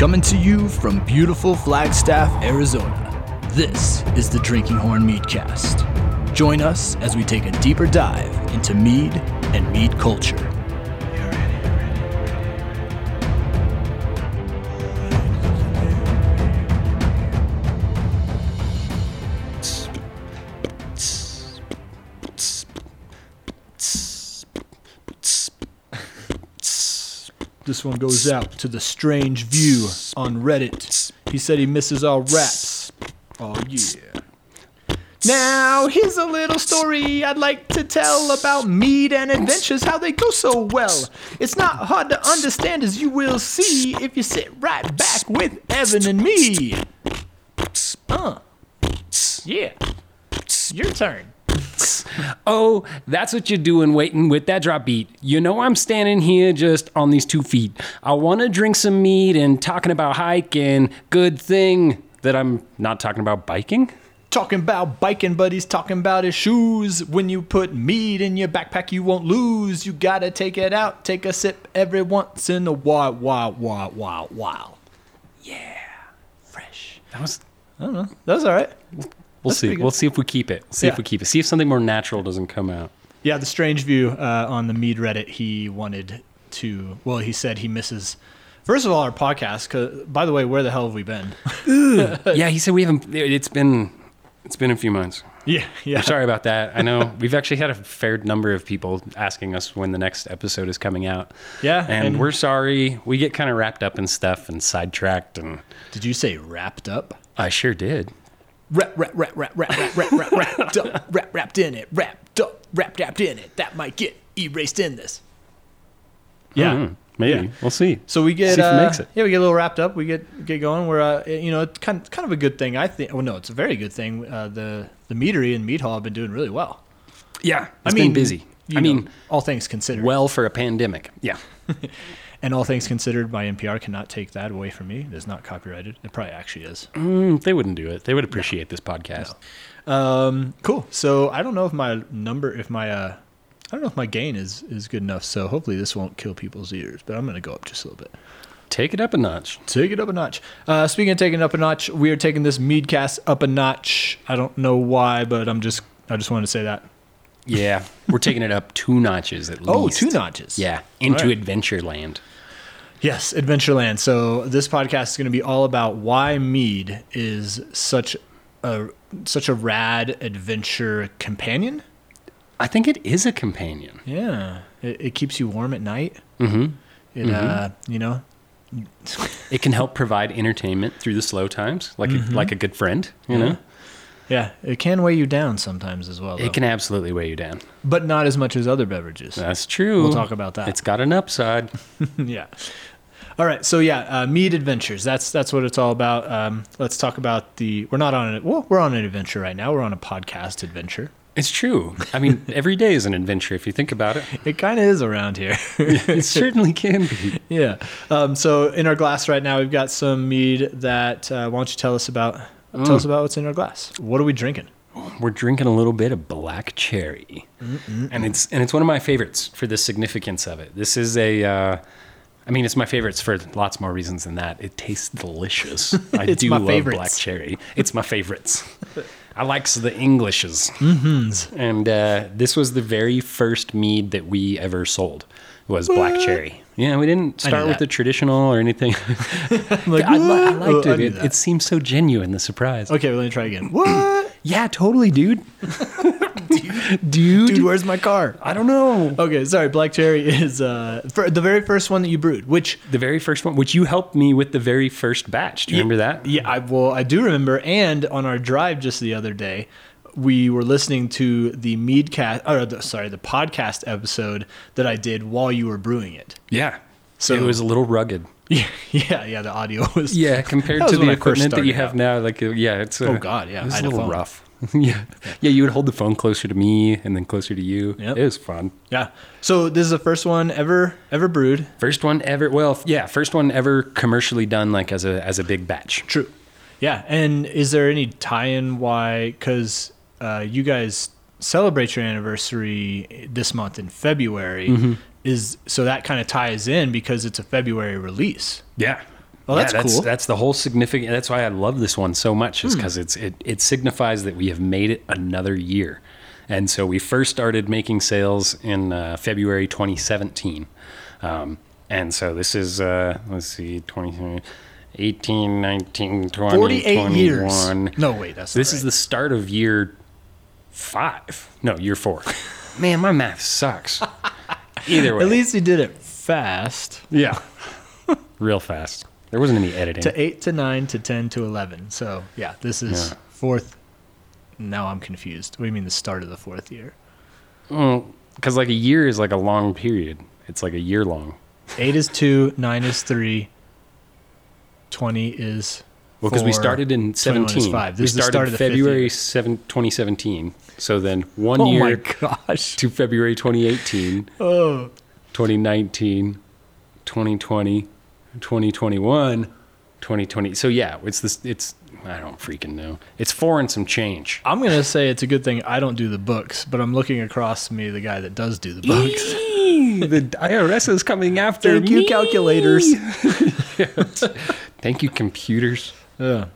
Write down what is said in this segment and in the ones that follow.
Coming to you from beautiful Flagstaff, Arizona, this is the Drinking Horn Meadcast. Join us as we take a deeper dive into mead and mead culture. This one goes out to the strange view on Reddit. He said he misses our raps. Oh, yeah. Now, here's a little story I'd like to tell about mead and adventures, how they go so well. It's not hard to understand, as you will see if you sit right back with Evan and me. Uh, yeah. Your turn. Oh, that's what you're doing waiting with that drop beat. You know I'm standing here just on these two feet. I want to drink some mead and talking about hiking. Good thing that I'm not talking about biking. Talking about biking buddies, talking about his shoes. When you put mead in your backpack, you won't lose. You gotta take it out, take a sip every once in a while, while, while, while, while. Yeah, fresh. That was I don't know. That was all right. We'll That's see. We'll see if we keep it. See Yeah. if we keep it. See if something more natural doesn't come out. Yeah, the strange view uh, on the Mead Reddit. He wanted to. Well, he said he misses. First of all, our podcast. 'cause- by the way, where the hell have we been? yeah, he said we haven't. It's been. It's been a few months. yeah, yeah. Sorry about that. I know we've actually had a fair number of people asking us when the next episode is coming out. Yeah, and, and- we're sorry. We get kind of wrapped up in stuff and sidetracked, and Did you say wrapped up? I sure did. Wrap, wrap, wrap, wrap, wrap, wrap, wrap, wrap, wrapped up, wrap, wrapped in it, wrapped up, wrapped, wrapped in it. That might get erased in this. Yeah. Hmm, maybe Yeah. we'll see. So we get See if uh, makes it. yeah, we get a little wrapped up. We get get going. We're uh, you know, it's kind kind of a good thing. I think. Well, no, it's a very good thing. Uh, the the meadery and mead hall have been doing really well. Yeah, I mean, been busy. you I know, mean, all things considered. well for a pandemic. Yeah. And all things considered, my NPR cannot take that away from me. It is not copyrighted. It probably actually is. Mm, they wouldn't do it. They would appreciate this podcast. Um, cool. So I don't know if my number, if my, uh, I don't know if my gain is is good enough. So hopefully this won't kill people's ears. But I'm gonna go up just a little bit. Take it up a notch. Take it up a notch. Uh, speaking of taking it up a notch, we are taking this Meadcast up a notch. I don't know why, but I'm just, I just wanted to say that. Yeah, we're taking it up two notches at least. Oh, two notches. Yeah, into right. Adventureland. Yes, Adventureland. So this podcast is going to be all about why mead is such a such a rad adventure companion. I think it is a companion. Yeah, it, it keeps you warm at night. Mm-hmm. It, uh, you know, It can help provide entertainment through the slow times, like Mm-hmm. a, like a good friend. You know, yeah, it can weigh you down sometimes as well. Though. it can absolutely weigh you down. but not as much as other beverages. That's true. We'll talk about that. It's got an upside. yeah. All right, so yeah, uh, mead adventures. That's that's what it's all about. Um, let's talk about the. We're not on it. Well, we're on an adventure right now. We're on a podcast adventure. It's true. I mean, every day is an adventure if you think about it. It kind of is around here. It certainly can be. yeah. Um, so in our glass right now, we've got some mead that. Uh, why don't you tell us about? Tell us about what's in our glass. What are we drinking? We're drinking a little bit of black cherry, and it's and it's one of my favorites for the significance of it. This is a, uh, I mean, it's my favorites for lots more reasons than that. It tastes delicious. I do love favorites. black cherry. It's my favorites. I likes the Englishes. Mm-hmm. And uh, this was the very first mead that we ever sold was black cherry. Yeah, we didn't start with the traditional or anything. Like, I, li- I liked Oh, I it. knew It, it seems so genuine. The surprise. Okay, well, let me try again. What? Yeah, totally, dude. dude, Dude, where's my car? I don't know. Okay, sorry. Black cherry is uh, for the very first one that you brewed, which The very first one, which you helped me with the very first batch. Do you remember that? Yeah, I well, I do remember. And on our drive just the other day, we were listening to the Meadcast, or the, sorry, the podcast episode that I did while you were brewing it. Yeah. So- it was a little rugged. Yeah, yeah, yeah. The audio was Yeah, compared was to the equipment that you have now, like uh, yeah, it's uh, Oh, God, yeah, it was I a had a little phone. rough. yeah, yeah, you would hold the phone closer to me and then closer to you. Yep. It was fun. Yeah. So this is the first one ever ever brewed. First one ever. Well, yeah, first one ever commercially done like as a as a big batch. True. Yeah. And is there any tie-in why? Because uh, you guys celebrate your anniversary this month in February. Mm-hmm. Is so that kind of ties in because it's a February release. Yeah. Oh, that's that's, cool. That's the whole significant. That's why I love this one so much, Hmm. is because it's it it signifies that we have made it another year. And so we first started making sales in uh, February 2017. Um, and so this is uh, let's see, 20, 18, 19, 20, 48 years. 21. No, wait, that's This not is the start of year five. No, year four. Man, my math sucks. Either way, At least he did it fast. yeah, real fast. There wasn't any editing. To 8 to 9 to 10 to 11. So, yeah, this is Yeah. fourth. Now I'm confused. What do you mean the start of the fourth year? Because like a year is like a long period. It's like a year long. 8 is 2, 9 is 3, 20 is. Well, because we started in 21 17. five. This we started start of the fifth February year. 7, 2017. So then one Oh year gosh. to February 2018, Oh. 2019, 2020, 2021, 2020. So yeah, it's this. It's I don't freaking know. It's four and some change. I'm going to say it's a good thing I don't do the books, but I'm looking across me, the guy that does do the books. the IRS is coming after Thank you, calculators. Thank you, computers. Yeah.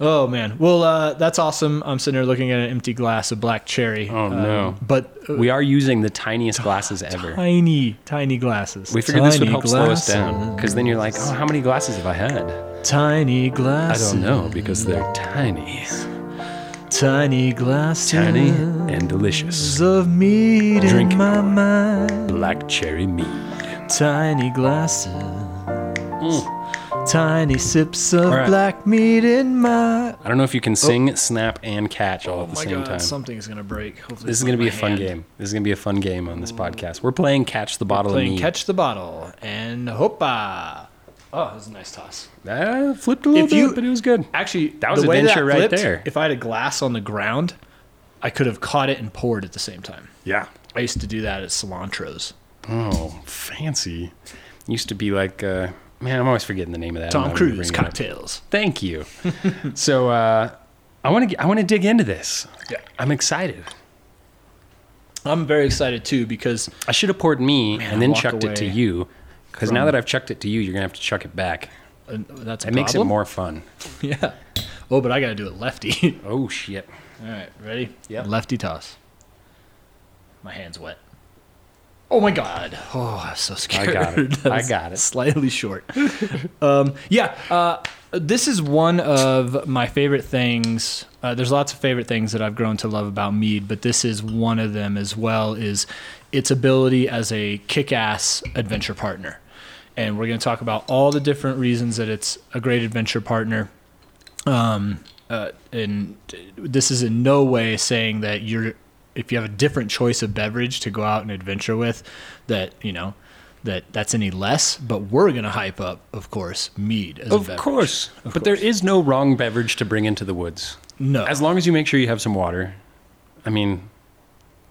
Oh man. Well, uh, that's awesome. I'm sitting here looking at an empty glass of black cherry. Oh, no. Um, but uh, We are using the tiniest glasses ever. tiny, tiny glasses. We figured this would Tiny help slow us down because then you're like, oh, how many glasses have I had? Tiny glasses. I glasses. don't know because they're tiny, Tiny glasses. tiny and delicious. of mead Drink in my mind. Black cherry mead. Tiny glasses. Mm. Tiny sips of All right. black mead in my. I don't know if you can sing, snap, and catch all Oh at the my same god, time. something's gonna break. Hopefully This is going to be a my fun game. This is going to be a fun game on this podcast. We're playing Catch the Bottle of Playing Mead. catch the bottle and hoppa. Oh, that was a nice toss. Ah, flipped a little If you- bit, but it was good. Actually, That was the way adventure that right flipped, there. If I had a glass on the ground, I could have caught it and poured at the same time. Yeah. I used to do that at cilantros. Oh, fancy. Used to be like, uh, man, I'm always forgetting the name of that. Tom Cruise bring it up. cocktails. Thank you. so uh, I want to I want to dig into this. Yeah. I'm excited. I'm very excited too because I should have poured me and then chucked it to you. Because now that I've chucked it to you, you're gonna have to chuck it back. uh, that's a It makes it more fun. Yeah. Oh, but I got to do it lefty. Oh shit! All right, ready? Yeah. Lefty toss. My hand's wet. Oh my god! Oh, I'm so scared. I got it. I got it. Slightly short. um, yeah, uh, this is one of my favorite things. Uh, there's lots of favorite things that I've grown to love about mead, but this is one of them as well. Is its ability as a kick-ass adventure partner, and we're going to talk about all the different reasons that it's a great adventure partner. Um, uh, and this is in no way saying that you're if you have a different choice of beverage to go out and adventure with that you know that that's any less but we're going to hype up of course mead as a Of beverage. course, Of but there course. is no wrong beverage to bring into the woods. no As long as you make sure you have some water. I mean,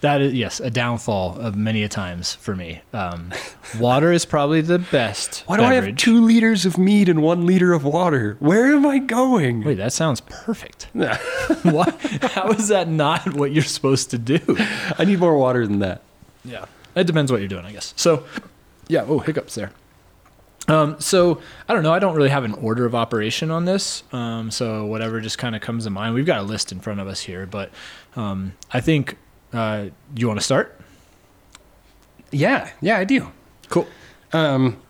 that is yes a downfall of many a times for me um, water is probably the best why do I have two liters of mead and one liter of water? Where am I going? wait that sounds perfect what how is that not what you're supposed to do I need more water than that. Yeah. It depends what you're doing, I guess. So, yeah. Oh, hiccups there. Um, so I don't know. I don't really have an order of operation on this. Um, so whatever just kind of comes to mind. We've got a list in front of us here, but um, I think uh, you want to start. Yeah, yeah, I do. Cool. Um,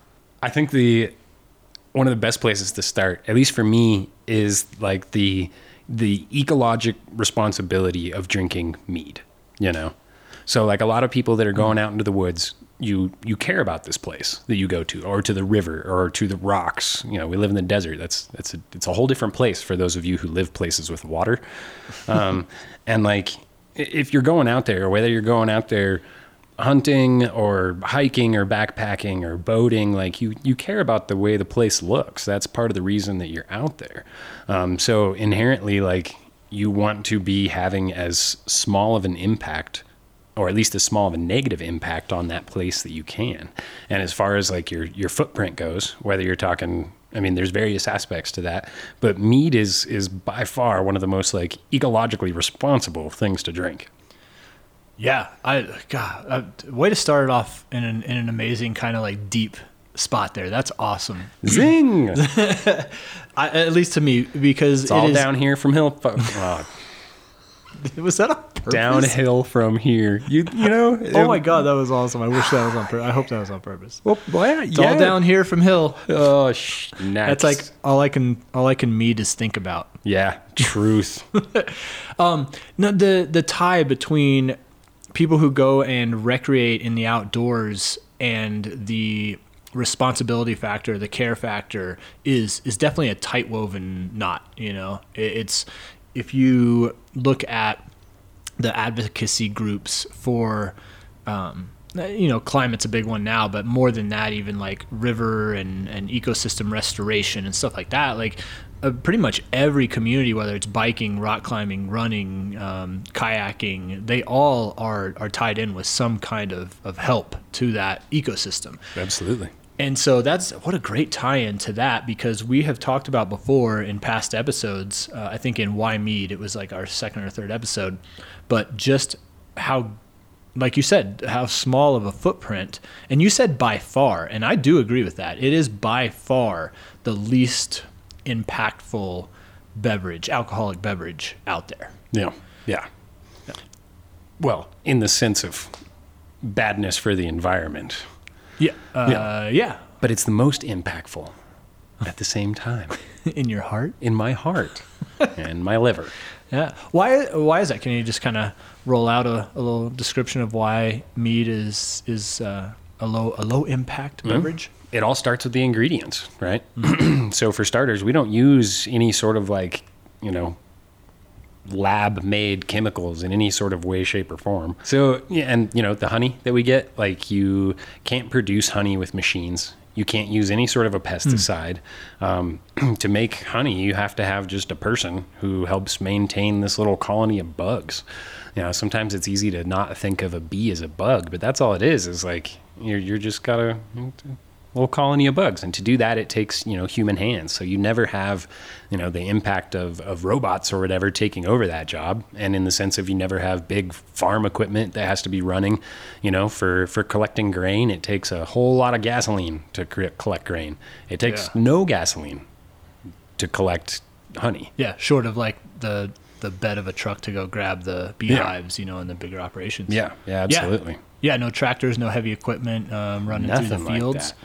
I think the one of the best places to start, at least for me, is like the the ecologic responsibility of drinking mead. You know, so like a lot of people that are going out into the woods, you you care about this place that you go to, or to the river, or to the rocks. You know, we live in the desert. That's that's a, it's a whole different place for those of you who live places with water. Um, and like i- if you're going out there, whether you're going out there hunting or hiking or backpacking or boating like you you care about the way the place looks. That's part of the reason that you're out there. Um, so inherently like you want to be having as small of an impact or at least as small of a negative impact on that place that you can. And as far as like your your footprint goes whether you're talking I mean, there's various aspects to that, but mead is is by far one of the most like ecologically responsible things to drink. Yeah. I God. Uh, way to start it off in an in an amazing kind of like deep spot there. That's awesome. Zing! I, at least to me, because it's all it is, down here from hill. uh, Was that on purpose? downhill from here. You you know. Oh my god, that was awesome. I wish that was on purpose. I hope that was on purpose. Well, yeah, It's all down here from hill. Oh, sh- That's like all I can all I can meet is think about. yeah, truth. Um, no, the the tie between people who go and recreate in the outdoors and the responsibility factor, the care factor is is definitely a tight woven knot. You know, It- it's if you look at the advocacy groups for. Um, you know, climate's a big one now, but more than that, even like river and, and ecosystem restoration and stuff like that. Like, uh, pretty much every community, whether it's biking, rock climbing, running, um, kayaking, they all are are tied in with some kind of, of help to that ecosystem. Absolutely. And so that's what a great tie-in to that because we have talked about before in past episodes. Uh, I think in Why Mead, it was like our second or third episode, but just how, like you said, how small of a footprint. And you said by far, and I do agree with that. It is by far the least impactful beverage, alcoholic beverage out there. Yeah. Yeah. Well, in the sense of badness for the environment, Yeah, uh, yeah. but it's the most impactful at the same time In your heart. in my heart and my liver. Yeah. Why? Why is that? Can you just kind of roll out a, a little description of why mead is is uh, a low a low impact beverage? It all starts with the ingredients, right? so for starters, we don't use any sort of like, you know, lab made chemicals in any sort of way shape or form. So, yeah, and you know, the honey that we get, like you can't produce honey with machines. You can't use any sort of a pesticide. Um, to make honey, you have to have just a person who helps maintain this little colony of bugs. You know, sometimes it's easy to not think of a bee as a bug, but that's all it is. Is like you're you're just gotta little colony of bugs. And to do that, it takes, you know, human hands. So you never have, you know, the impact of, of robots or whatever taking over that job. And in the sense of you never have big farm equipment that has to be running, you know, for, for collecting grain, it takes a whole lot of gasoline to cre- collect grain. It takes Yeah. no gasoline to collect honey. Yeah. Short of like the the bed of a truck to go grab the beehives, you know, in the bigger operations. Yeah, yeah, absolutely. Yeah. Yeah, no tractors, no heavy equipment um, running through Nothing the like fields, that.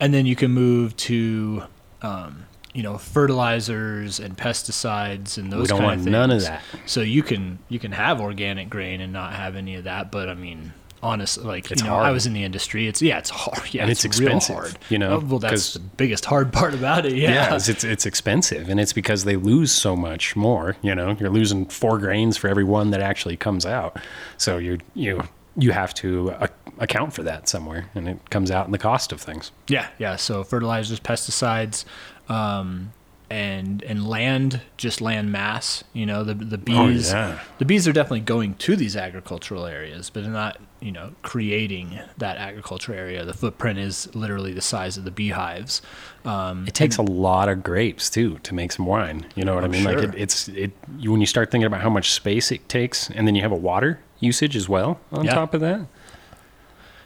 and then you can move to. Um, you know fertilizers and pesticides and those We don't kind want of things. none of that. So you can you can have organic grain and not have any of that. But I mean, honestly, like It's you know, I was in the industry. It's yeah, it's hard. Yeah, And it's real expensive, hard. you know, Oh, well, that's the biggest hard part about it. Yeah. Yeah, it's, it's it's expensive, and it's because they lose so much more. You know, you're losing four grains for every one that actually comes out. So you you you have to uh, account for that somewhere, and it comes out in the cost of things. Yeah, yeah. So fertilizers, pesticides, um, and and land, just land mass. You know, the the bees. Oh, yeah. The bees are definitely going to these agricultural areas, but they're not, you know, creating that agricultural area. The footprint is literally the size of the beehives. Um, It takes a lot of grapes too to make some wine. You know what I Oh, mean? Like it, it's it you, when you start thinking about how much space it takes, and then you have a water usage as well on Yeah. top of that.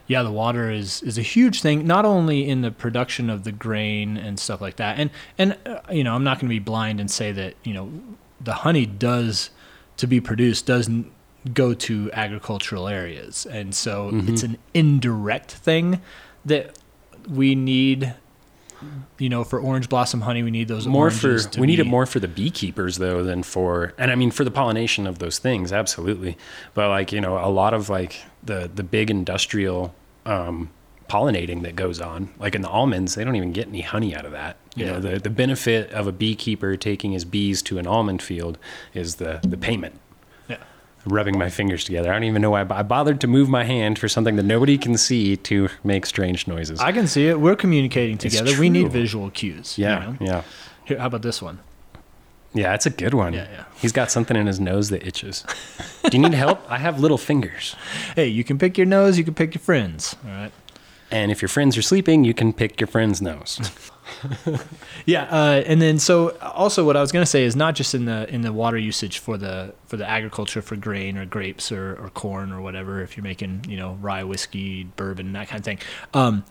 yeah, the water is is a huge thing, not only in the production of the grain and stuff like that. And and uh, you know, I'm not going to be blind and say that you know the honey does to be produced does n- go to agricultural areas, and so it's an indirect thing that we need. You know, for orange blossom honey, we need those more for we need it more for the beekeepers though than for and I mean for the pollination of those things absolutely but like you know a lot of like the the big industrial um, pollinating that goes on like in the almonds they don't even get any honey out of that you Yeah. know the the benefit of a beekeeper taking his bees to an almond field is the the payment. Rubbing my fingers together I don't even know why I bothered to move my hand for something that nobody can see to make strange noises I can see it. We're communicating together. We need visual cues. you yeah know? yeah Here, how about this one? Yeah, it's a good one. Yeah, yeah. He's got something in his nose that itches. Do you need help? I have little fingers. Hey, you can pick your nose. You can pick your friends. All right. And if your friends are sleeping, you can pick your friend's nose. Yeah, uh, and then so also what I was going to say is not just in the in the water usage for the for the agriculture for grain or grapes or, or corn or whatever. If you're making you know rye whiskey, bourbon, that kind of thing. Um,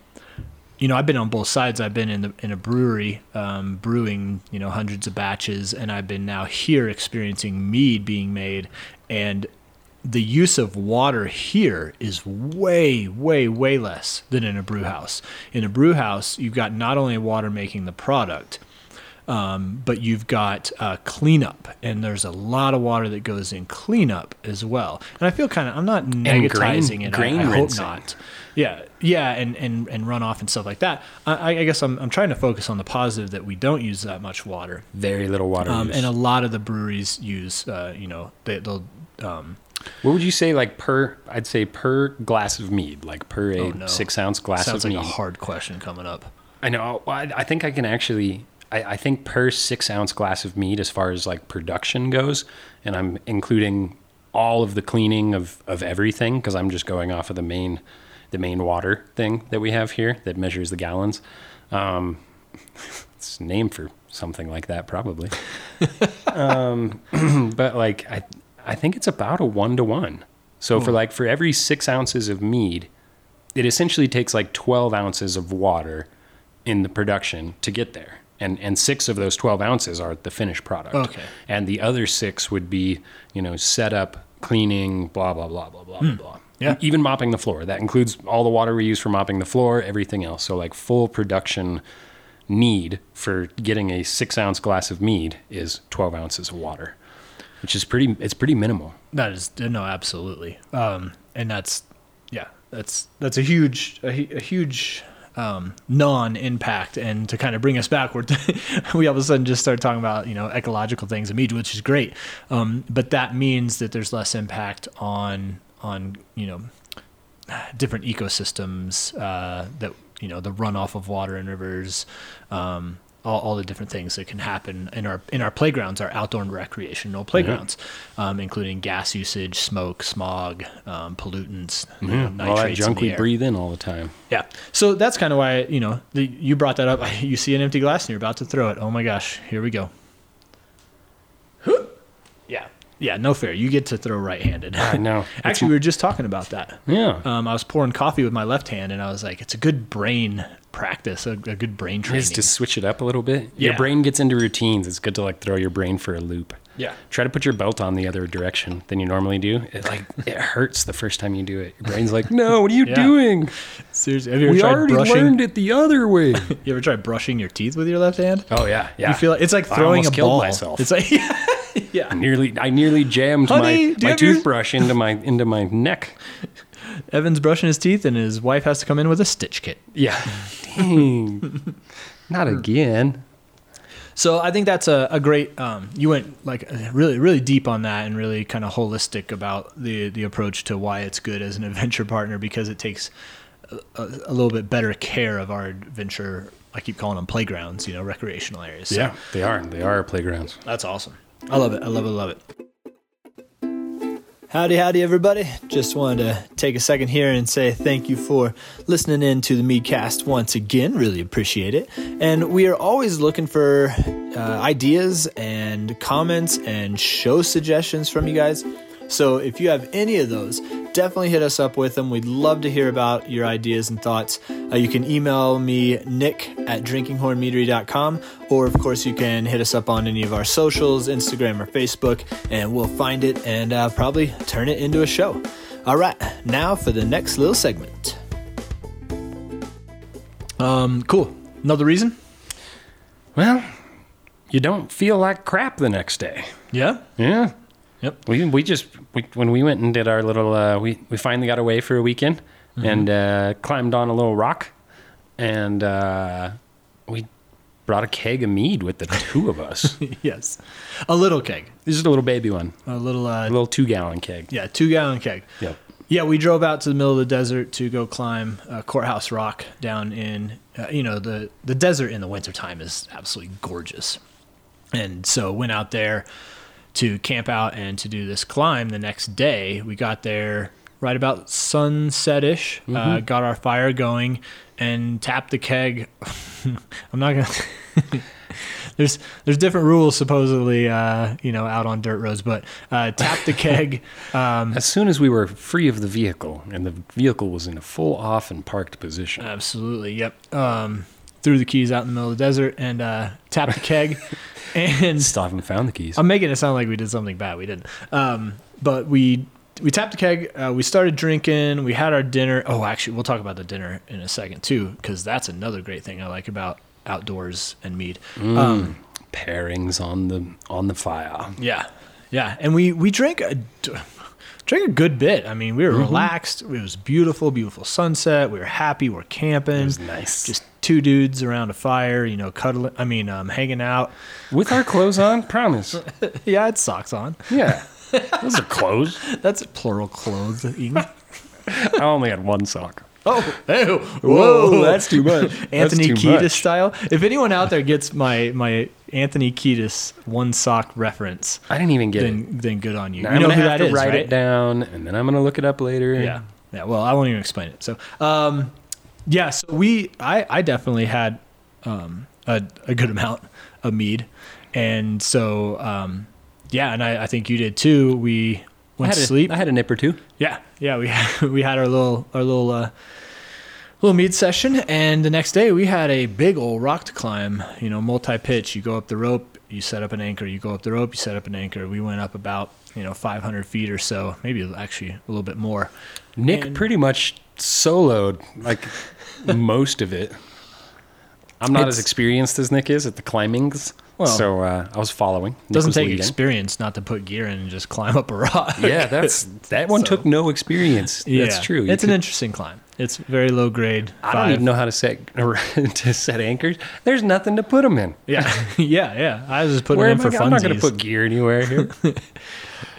you know, I've been on both sides. I've been in the in a brewery, um, brewing, you know, hundreds of batches, and I've been now here experiencing mead being made, and the use of water here is way, way, way less than in a brew house. In a brew house, you've got not only water making the product, um, but you've got uh, cleanup, and there's a lot of water that goes in cleanup as well. And I feel kind of I'm not grain- it. I- grain I, hope rinsing. not. Yeah, yeah, and, and, and runoff and stuff like that. I, I guess I'm, I'm trying to focus on the positive that we don't use that much water, Very little water um, and a lot of the breweries use, uh, you know, they, they'll. Um, what would you say, like per? I'd say per glass of mead, like per a Oh, no. six ounce glass sounds of like mead. a hard question coming up. I know. I, I think I can actually. I, I think per six ounce glass of mead, as far as like production goes, and I'm including all of the cleaning of of everything because I'm just going off of the main the main water thing that we have here that measures the gallons. Um, it's named for something like that, probably. um, but like I I think it's about a one to one. So for hmm. like for every six ounces of mead, it essentially takes like 12 ounces of water in the production to get there. And, and six of those 12 ounces are the finished product. Okay. And the other six would be, you know, setup, cleaning, blah, blah, blah, blah, blah, hmm. blah. Yeah. Even mopping the floor. That includes all the water we use for mopping the floor, everything else. So, like, full production need for getting a six ounce glass of mead is 12 ounces of water, which is pretty, it's pretty minimal. That is no, absolutely, um, and that's yeah, that's that's a huge a, a huge um, non-impact. And to kind of bring us backward, we all of a sudden just start talking about you know ecological things immediately, which is great. Um, but that means that there's less impact on on you know different ecosystems uh, that you know the runoff of water in rivers. Um, all, all the different things that can happen in our in our playgrounds, our outdoor and recreational playgrounds, um, including gas usage, smoke, smog, um, pollutants, you know, all that junk we air. breathe in all the time. Yeah. So that's kind of why you know the, you brought that up. You see an empty glass and you're about to throw it. Oh my gosh! Here we go. Yeah. Yeah. No fair. You get to throw right-handed. I know. Actually, we were just talking about that. Yeah. Um, I was pouring coffee with my left hand, and I was like, "It's a good brain practice, a, a good brain training." is to switch it up a little bit. Your brain gets into routines. It's good to like throw your brain for a loop. yeah. Try to put your belt on the other direction than you normally do. It like it hurts the first time you do it. Your brain's like, "No, what are you Yeah. doing? Seriously, have you ever We tried already brushing? learned it the other way." You ever tried brushing your teeth with your left hand? oh yeah, yeah. You feel like it's like throwing a ball. myself. It's like yeah. I nearly I nearly jammed Honey, my, my have your- toothbrush into my into my neck. Evan's brushing his teeth, and his wife has to come in with a stitch kit. Yeah. Dang. Not again. So I think that's a, a great. Um, you went like uh, really, really deep on that, and really kind of holistic about the the approach to why it's good as an adventure partner because it takes a, a, little bit better care of our adventure. I keep calling them playgrounds, you know, recreational areas. So Yeah, they are. They are playgrounds. that's awesome. I love it. I love it. Love it. Howdy, howdy, everybody. Just wanted to take a second here and say thank you for listening in to the Meadcast once again. Really appreciate it. And we are always looking for uh, ideas and comments and show suggestions from you guys. So if you have any of those, definitely hit us up with them. We'd love to hear about your ideas and thoughts. Uh, you can email me, nick at drinkinghornmeadery.com, or of course, you can hit us up on any of our socials, Instagram or Facebook, and we'll find it and uh, probably turn it into a show. All right, now for the next little segment. Um, cool. Another reason? Well, you don't feel like crap the next day. Yeah. Yeah. Yep. We we just we, when we went and did our little uh, we we finally got away for a weekend Mm-hmm. and uh, climbed on a little rock and uh, we brought a keg of mead with the two of us. yes. A little keg. this is a little baby one, A little, uh, a little two gallon keg. yeah, two gallon keg. Yep. Yeah, we drove out to the middle of the desert to go climb uh, Courthouse Rock down in, uh, you know, the, the desert in the wintertime is absolutely gorgeous. And so went out there to camp out and to do this climb the next day. We got there right about sunset-ish, uh, got our fire going and tapped the keg. I'm not going to... there's there's different rules supposedly, uh, you know, out on dirt roads. But uh, tap the keg. Um, As soon as we were free of the vehicle and the vehicle was in a full off and parked position, absolutely, yep. Um, threw the keys out in the middle of the desert and uh, tapped the keg. and still haven't found the keys. I'm making it sound like we did something bad. We didn't. Um, but we we tapped the keg. Uh, we started drinking. We had our dinner. Oh, actually, we'll talk about the dinner in a second too, because that's another great thing I like about outdoors and mead. Um, Pairings on the on the fire. yeah, yeah, and we we drank a drank a good bit. I mean, we were relaxed. It was beautiful, beautiful sunset. We were happy. We're camping. It was nice. Just two dudes around a fire, you know, cuddling. I mean, um, hanging out. With our clothes on, promise. yeah, I had socks on. Yeah. Those are clothes. That's plural clothes. I only had one sock. Oh, ew. whoa, that's too much. Anthony too Kiedis much. style. If anyone out there gets my my Anthony Kiedis one sock reference, I didn't even get it. then then good on you. Now you I'm know who have that to is, write right? it down, and then I'm gonna look it up later. Yeah, yeah. Well, I won't even explain it. So, um, yeah. So we, I, I definitely had um, a, a good amount of mead, and so um, yeah, and I, I think you did too. We I went had, to a, sleep. I had a nip or two. Yeah, yeah, we had, we had our little our little uh, little mead session, and the next day we had a big old rock to climb. You know, multi pitch. You go up the rope, you set up an anchor. You go up the rope, you set up an anchor. We went up about you know 500 feet or so, maybe actually a little bit more. Nick And- pretty much soloed like most of it. I'm not as experienced as Nick is at the climbings, Well, so uh, I was following. Nick doesn't was take leading. experience not to put gear in and just climb up a rock. Yeah, that's that one So- took no experience. That's true. You It's an interesting climb. It's very low grade. I don't even know how to set to set anchors. There's nothing to put them in. Yeah, yeah, yeah. I was just putting Where it in for I, I'm not going to put gear anywhere here.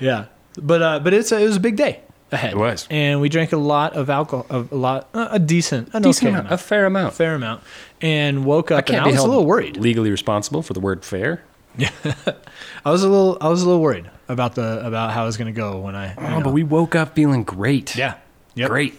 Yeah, but uh, but it's a, it was a big day ahead. It was. and we drank a lot of alcohol, of a lot, uh, a decent, an Decent okay amount, amount, a fair amount. a fair amount, and woke I up and I was a little worried. legally responsible for the word fair. Yeah, I was a little, I was a little worried about the about how it was going to go when I. Oh, know- but we woke up feeling great. yeah, yep. Great.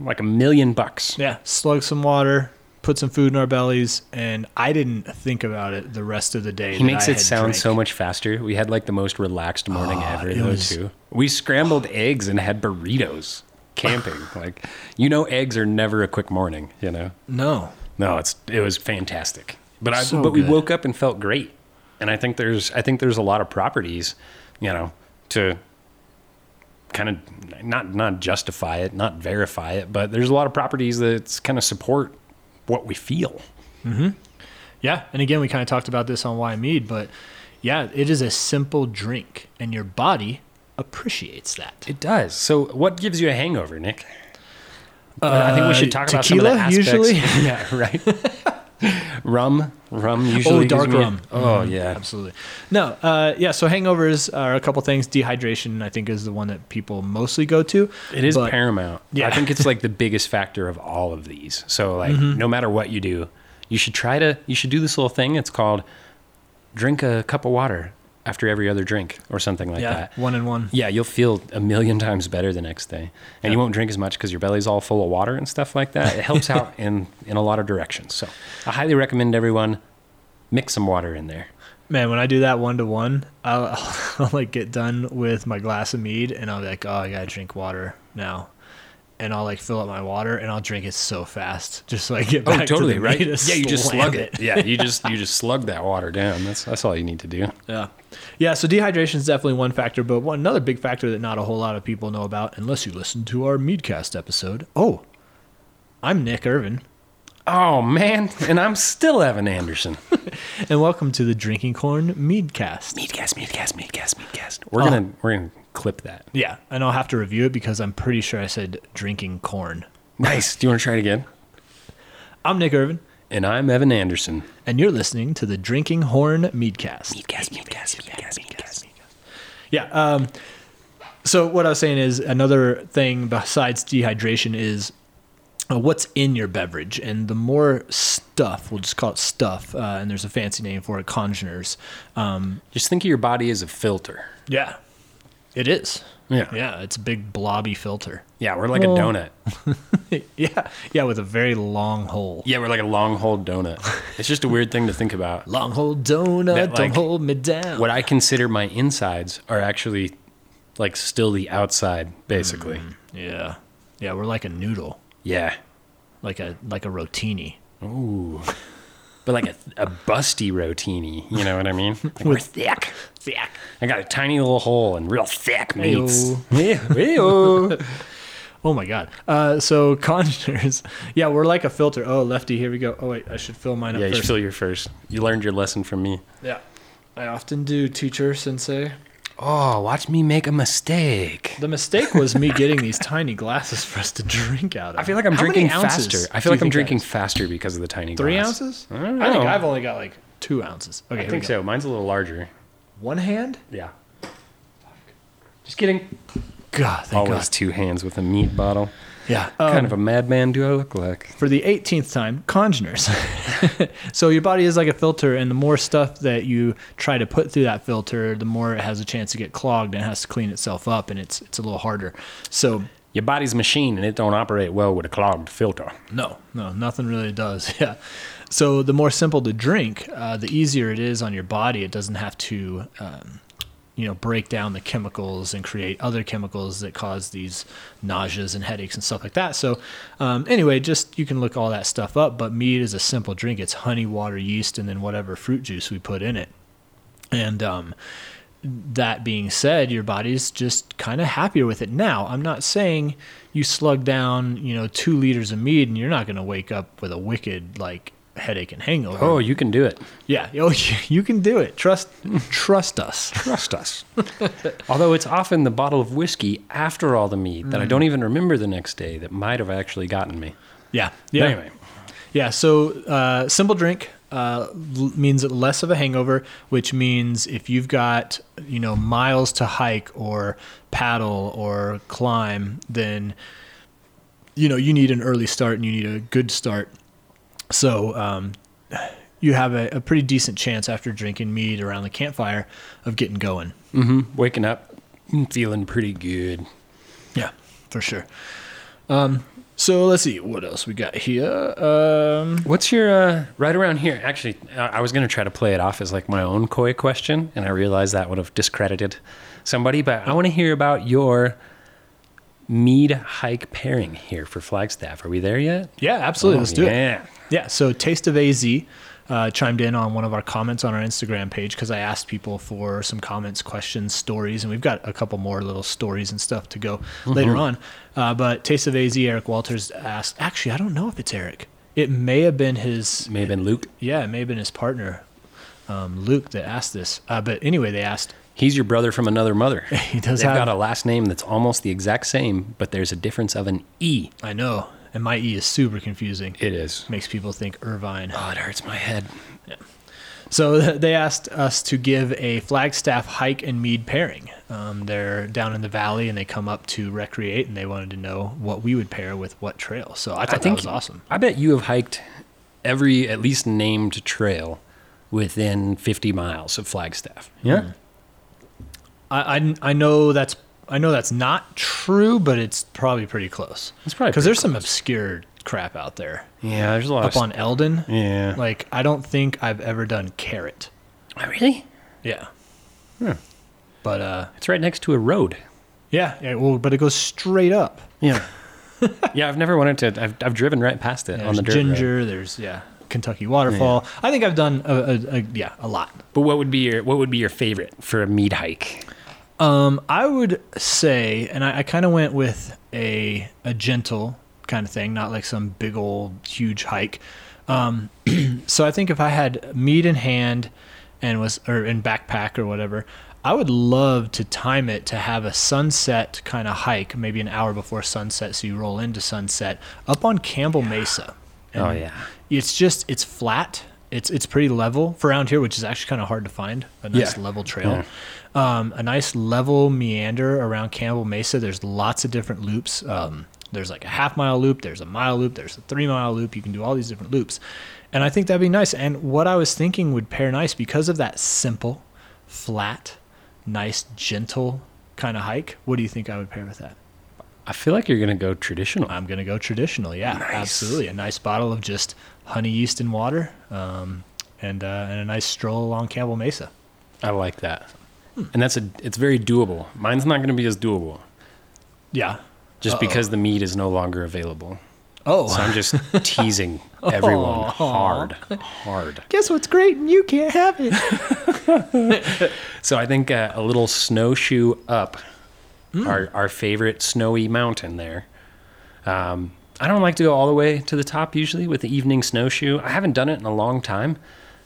Like a million bucks. Yeah, slug some water, put some food in our bellies, and I didn't think about it the rest of the day. He makes I it sound drank. so much faster. We had like the most relaxed morning Oh, ever though was- too. We scrambled eggs and had burritos camping. like you know eggs are never a quick morning, you know. No, No, it's it was fantastic. But I So but we woke up and felt great. And I think there's I think there's a lot of properties, you know, to kind of not not justify it, not verify it, but there's a lot of properties that kind of support what we feel. Mm-hmm. Yeah, and again, we kind of talked about this on Why Mead, but yeah, it is a simple drink, and your body appreciates that. It does. So what gives you a hangover, Nick? I think we should talk about some of the aspects. usually? yeah, right. rum, rum usually. Oh, dark gives me a- rum. oh yeah. Absolutely. No, uh, yeah. So hangovers are a couple things. Dehydration, I think, is the one that people mostly go to. It is but- paramount. Yeah. I think it's like the biggest factor of all of these. So like Mm-hmm. no matter what you do, you should try to you should do this little thing. It's called drink a cup of water after every other drink or something like Yeah, that. one and one. Yeah, you'll feel a million times better the next day, and you won't drink as much because your belly's all full of water and stuff like that. It helps out in in a lot of directions. So I highly recommend everyone mix some water in there. Man, when I do that one to one, I'll like get done with my glass of mead, and I'll be like, "Oh, I gotta drink water now," and I'll like fill up my water, and I'll drink it so fast, just so I get oh, back to the mead to Yeah, you just slug it. Yeah, you just you just slug that water down. That's that's all you need to do. Yeah. Yeah, so dehydration is definitely one factor, but one another big factor that not a whole lot of people know about unless you listen to our Meadcast episode. Oh, I'm Nick Irvin, Oh man, and I'm still Evan Anderson. and welcome to the Drinking Corn Meadcast. Meatcast, meatcast, meatcast, meatcast. We're gonna oh. we're gonna clip that. Yeah, and I'll have to review it because I'm pretty sure I said drinking corn. Nice. Do you want to try it again? I'm Nick Irvin, And I'm Evan Anderson. and you're listening to the Drinking Horn Meadcast. Meatcast, meatcast, meatcast, meatcast. Yeah. Um, so what I was saying is another thing besides dehydration is uh, what's in your beverage, and the more stuff, we'll just call it stuff, uh, and there's a fancy name for it, congeners. Um, Just think of your body as a filter. yeah. It is. Yeah. Yeah, it's a big blobby filter. Yeah, we're like a donut. yeah, yeah, with a very long hole. Yeah, we're like a long hole donut. It's just a weird thing to think about. Long hole donut, That, like, don't hold me down. What I consider my insides are actually like still the outside, basically. Mm, yeah, yeah, we're like a noodle, Yeah. like a like a rotini. Ooh. But like a, a busty rotini, you know what I mean? Like we're thick. Thick. I got a tiny little hole and real thick meats. Heyo. Oh my god. Uh, so conjurers, yeah, we're like a filter. Oh, lefty, here we go. Oh wait, I should fill mine up Yeah, you first. fill your first. You learned your lesson from me. yeah, I often do, teacher sensei. Oh, watch me make a mistake. The mistake was me getting these tiny glasses for us to drink out of. I feel like I'm How drinking faster. I feel like I'm drinking is? faster because of the tiny three glass. ounces. I don't I think. I've only got like two ounces. Okay, I think so. Mine's a little larger. One hand. Yeah. Just kidding. God, Always God. two hands with a mead bottle. Yeah. kind Um, of a madman do I look like? for the 18th time, congeners. so your body is like a filter, and the more stuff that you try to put through that filter, the more it has a chance to get clogged and has to clean itself up, and it's it's a little harder. So Your body's a machine and it don't operate well with a clogged filter. no, no, nothing really does. Yeah. So the more simple to drink, uh, the easier it is on your body. It doesn't have to. Um, you know, break down the chemicals and create other chemicals that cause these nauseas and headaches and stuff like that. So, um, anyway, just you can look all that stuff up. But mead is a simple drink. It's honey, water, yeast, and then whatever fruit juice we put in it. And um, that being said, your body's just kind of happier with it. Now, I'm not saying you slug down, you know, two liters of mead and you're not going to wake up with a wicked like headache and hangover. Oh, you can do it. yeah, oh, you can do it. Trust, trust us. Trust us. Although it's often the bottle of whiskey after all the mead that I don't even remember the next day that might have actually gotten me. Yeah, But yeah. Anyway, Yeah, so uh, simple drink uh, l- means less of a hangover, which means if you've got you know miles to hike or paddle or climb, then you know you need an early start and you need a good start. So um, you have a, a pretty decent chance after drinking mead around the campfire of getting going. hmm waking up feeling pretty good. Yeah, for sure. Um, so let's see what else we got here. Um, What's your uh, right around here? Actually, I was going to try to play it off as like my own coy question, and I realized that would have discredited somebody. But I want to hear about your mead hike pairing here for Flagstaff. Are we there yet? yeah, absolutely. Oh, let's do it. yeah. Yeah, so Taste of AZ uh, chimed in on one of our comments on our Instagram page because I asked people for some comments, questions, stories, and we've got a couple more little stories and stuff to go later on. Uh, but Taste of AZ, Eric Walters asked, actually, I don't know if it's Eric. It may have been his, May have been Luke. yeah, it may have been his partner, um, Luke, that asked this. Uh, but anyway, they asked, He's your brother from another mother. he does They've have, got a last name that's almost the exact same, but there's a difference of an E. I know, and my E is super confusing. It is. Makes people think Irvine. Oh, it hurts my head. Yeah. So they asked us to give a Flagstaff hike and mead pairing. Um, they're down in the valley and they come up to recreate, and they wanted to know what we would pair with what trail. So I thought that was awesome. I bet you have hiked every at least named trail within 50 miles of Flagstaff. Yeah. I, I I know that's I know that's not true, but it's probably pretty close. It's probably because there's some obscure crap out there Yeah, there's a lot up on Elden. Yeah. Like I don't think I've ever done carrot. Oh, really? Yeah. Hmm. But uh, It's right next to a road. yeah, yeah. Well, but it goes straight up. Yeah. yeah, I've never wanted to. I've, I've driven right past it There's on the dirt road. ginger. There's yeah, Kentucky waterfall. I think I've done a, a, a yeah a lot. But what would be your what would be your favorite for a mead hike? Um, I would say, and I, I kind of went with a a gentle kind of thing, not like some big old huge hike. Um, so I think if I had mead in hand and was or in backpack or whatever, I would love to time it to have a sunset kind of hike, maybe an hour before sunset, so you roll into sunset up on Campbell Mesa. Oh yeah. it's just it's flat. It's it's pretty level for around here, which is actually kind of hard to find a nice Yeah. level trail. Um, a nice level meander around Campbell Mesa. There's lots of different loops. Um, there's like a half mile loop. There's a mile loop. There's a three mile loop. You can do all these different loops, and I think that'd be nice. And what I was thinking would pair nice because of that simple, flat, nice, gentle kind of hike, what do you think I would pair with that? I feel like you're gonna go traditional. I'm gonna go traditional. Yeah, Nice. absolutely. A nice bottle of just honey yeast and water, um, and uh, and a nice stroll along Campbell Mesa. I like that, and that's a. It's very doable. Mine's not gonna be as doable, Yeah. just Uh-oh. because the mead is no longer available. Oh, So I'm just teasing everyone Aw. hard, hard. guess what's great and you can't have it. So I think uh, a little snowshoe up, Hmm. our our favorite snowy mountain there. Um, I don't like to go all the way to the top usually with the evening snowshoe. I haven't done it in a long time,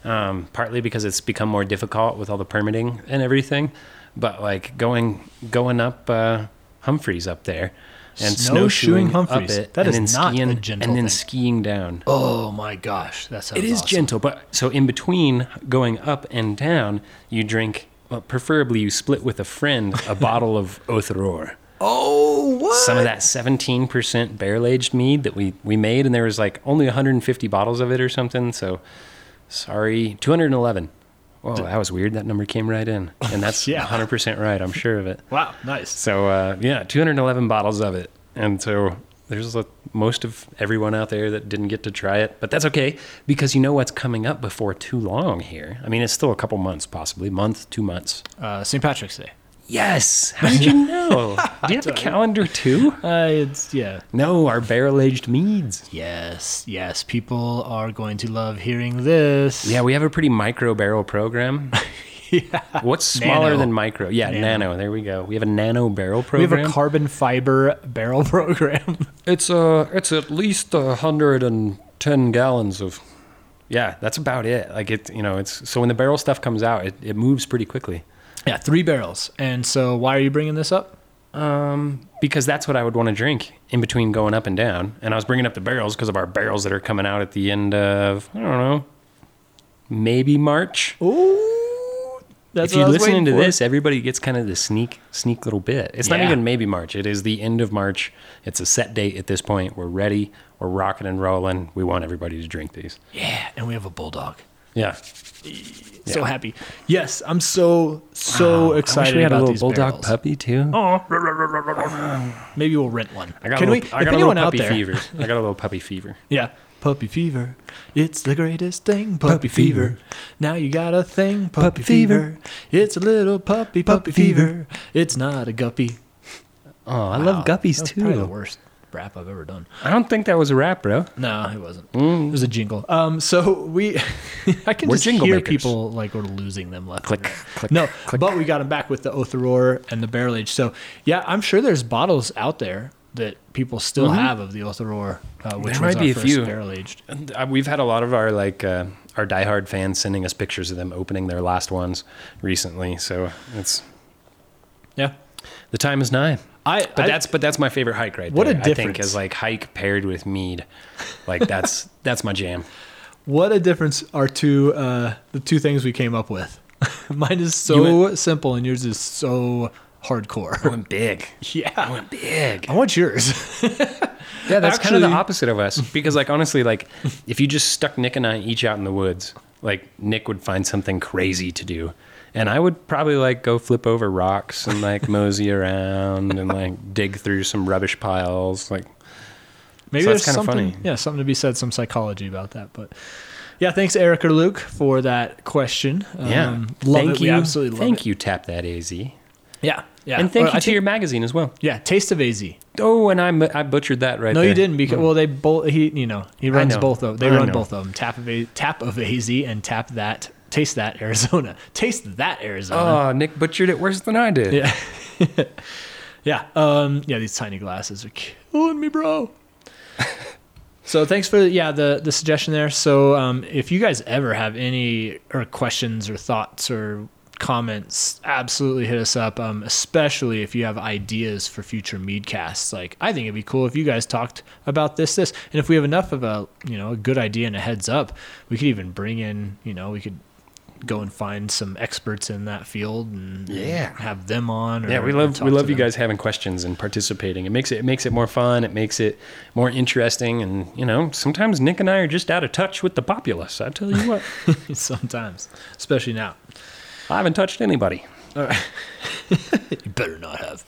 um, partly because it's become more difficult with all the permitting and everything. But like going going up uh, Humphreys up there and Snowshoeing snowshoeing Humphreys. up it, That and is then not a skiing, gentle and then thing. skiing down. oh my gosh, that sounds. It is awesome. gentle, but so in between going up and down, you drink. Well, preferably you split with a friend a bottle of Othror. Oh, what? Some of that 17% barrel aged mead that we we made, and there was like only 150 bottles of it or something. So sorry, 211. Whoa, that was weird. That number came right in, and that's Yeah. 100% right. I'm sure of it. Wow, nice. So uh, yeah, 211 bottles of it, and so there's a, most of everyone out there that didn't get to try it, but that's okay because you know what's coming up before too long here. I mean, it's still a couple months, possibly month, two months. Uh, St. Patrick's Day. Yes. How did you know? Do you have a calendar too? Uh, it's yeah. No, our barrel aged meads. Yes, yes. People are going to love hearing this. Yeah, we have a pretty micro barrel program. yeah. What's smaller Nano. than micro? Yeah, Nano. nano. There we go. We have a nano barrel program. We program. have a carbon fiber barrel program. It's uh, it's at least a hundred and ten gallons of. Yeah, that's about it. Like it, you know, it's so when the barrel stuff comes out, it, it moves pretty quickly. Yeah, three barrels. And so, why are you bringing this up? Um, because that's what I would want to drink in between going up and down. And I was bringing up the barrels because of our barrels that are coming out at the end of I don't know, maybe March. Ooh, that's if you're listening to for. this, everybody gets kind of the sneak, sneak little bit. It's not even maybe March. It is the end of March. It's a set date at this point. We're ready. We're rocking and rolling. We want everybody to drink these. yeah, and we have a bulldog. Yeah. So happy. Yes, I'm so so I excited wish we had a little bulldog barrels. puppy too. Oh, Maybe we'll rent one. I got Can a we? little, I got a anyone little out puppy there, fever. I got a little puppy fever. Yeah. Puppy fever. It's the greatest thing, puppy, Puppy fever. fever. Now you got a thing, puppy, Puppy fever. fever. It's a little puppy, puppy, Puppy fever. fever. It's not a guppy. Oh, I Wow, love guppies Probably the worst rap I've ever done. I don't think that was a rap, bro. No, it wasn't. Mm. It was a jingle. Um, so we, I can We're just hear makers. people like we're losing them left. and Click, click, No, click. but we got them back with the Otheror and the barrel age. So yeah, I'm sure there's bottles out there that people still have of the Otheror, uh, which Mm-hmm. There was might our be a first few. barrel aged. Uh, We've had a lot of our like uh, our diehard fans sending us pictures of them opening their last ones recently. So it's Yeah. the time is nigh. I, But I- that's but that's my favorite hike right What a there. I think difference. is like hike paired with mead. Like that's that's my jam. What a difference are two uh, the two things we came up with. Mine is so You simple and yours is so hardcore. I went big. I yeah. went big. I want yours. Yeah, that's kind of the opposite of us. Because like honestly, like if you just stuck Nick and I each out in the woods, like Nick would find something crazy to do. And I would probably like go flip over rocks and like mosey around and like dig through some rubbish piles. Like Maybe So there's kinda something, funny. yeah, something to be said, some psychology about that. But yeah, thanks Eric or Luke for that question. yeah, Um, love thank it. you, We absolutely love thank it. you, tap that AZ, Yeah, yeah, and thank you I to think- your magazine as well. yeah, Taste of AZ. Oh, and I I butchered that right No, there. you didn't because well, they both he you know he runs know. both of they I run know. both of them. Tap of A, tap of AZ and tap that taste that Arizona. Taste that Arizona. Oh, Nick butchered it worse than I did. Yeah. yeah. Um, yeah, these tiny glasses are killing me, bro. so thanks for yeah the the suggestion there. So um, if you guys ever have any or questions or thoughts or comments, absolutely hit us up. Um, especially if you have ideas for future meadcasts. Like I think it'd be cool if you guys talked about this, this, and if we have enough of a you know a good idea and a heads up, we could even bring in you know we could go and find some experts in that field and and Yeah. have them on. Or, Yeah, we love we love you them. guys having questions and participating. It makes it it makes it more fun. It makes it more interesting. And you know, sometimes Nick and I are just out of touch with the populace. I tell you what, sometimes, especially now. I haven't touched anybody. All right, you better not have.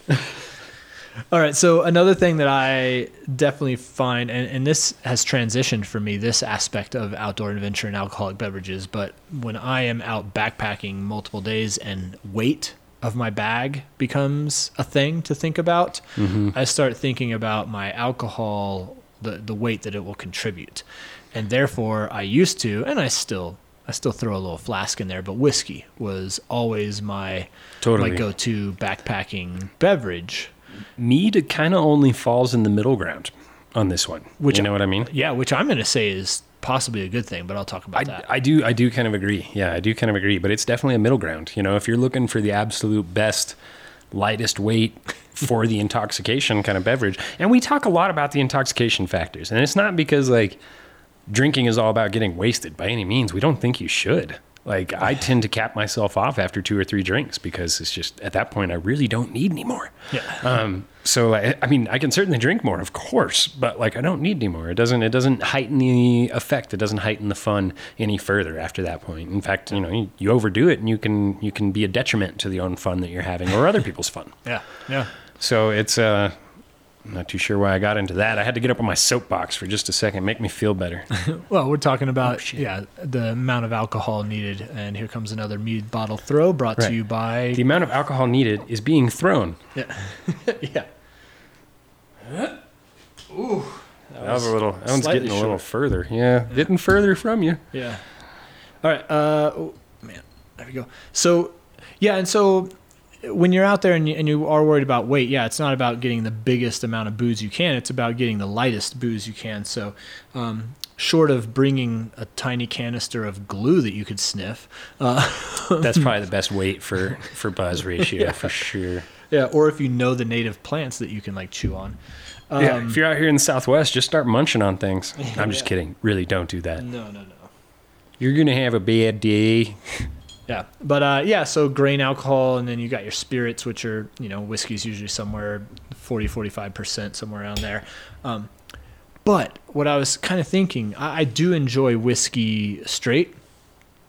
All right. So another thing that I definitely find, and, and this has transitioned for me, this aspect of outdoor adventure and alcoholic beverages. But when I am out backpacking multiple days and weight of my bag becomes a thing to think about, mm-hmm. I start thinking about my alcohol, the the weight that it will contribute, and therefore I used to, and I still. I still throw a little flask in there, but whiskey was always my Totally. my go-to backpacking beverage. Mead kind of only falls in the middle ground on this one. Which you know what I mean? Yeah, which I'm going to say is possibly a good thing, but I'll talk about I, that. I do I do kind of agree. Yeah, I do kind of agree, but it's definitely a middle ground. You know, if you're looking for the absolute best, lightest weight for the intoxication kind of beverage, and we talk a lot about the intoxication factors, and it's not because like drinking is all about getting wasted by any means. We don't think you should. Like I tend to cap myself off after two or three drinks because it's just at that point I really don't need any more. Yeah. Um, so I, I mean, I can certainly drink more, of course, but like I don't need any more. It doesn't. It doesn't heighten the effect. It doesn't heighten the fun any further after that point. In fact, you know, you, you overdo it, and you can you can be a detriment to the own fun that you're having or other people's fun. yeah, yeah. So it's uh, I'm not too sure why I got into that. I had to get up on my soapbox for just a second, make me feel better. Well, we're talking about yeah the amount of alcohol needed, and here comes another mead bottle throw brought Right. to you by the amount of alcohol needed is being thrown. yeah yeah. Ooh. That was a little. That one's getting a little further. Yeah, getting further from you. Yeah. All right. Uh, oh, man, there we go. So, yeah, and so when you're out there and you, and you are worried about weight, yeah, it's not about getting the biggest amount of booze you can. It's about getting the lightest booze you can. So, um, short of bringing a tiny canister of glue that you could sniff, uh, That's probably the best weight for for buzz ratio for sure. yeah, or if you know the native plants that you can like chew on. Um, yeah, if you're out here in the Southwest, just start munching on things. I'm just Yeah. kidding. Really, don't do that. no, no, no. You're gonna have a bad day. Yeah, but uh, yeah, so grain alcohol, and then you got your spirits, which are you know whiskey's usually somewhere 40, 45 percent, somewhere around there. Um, but what I was kind of thinking, I, I do enjoy whiskey straight.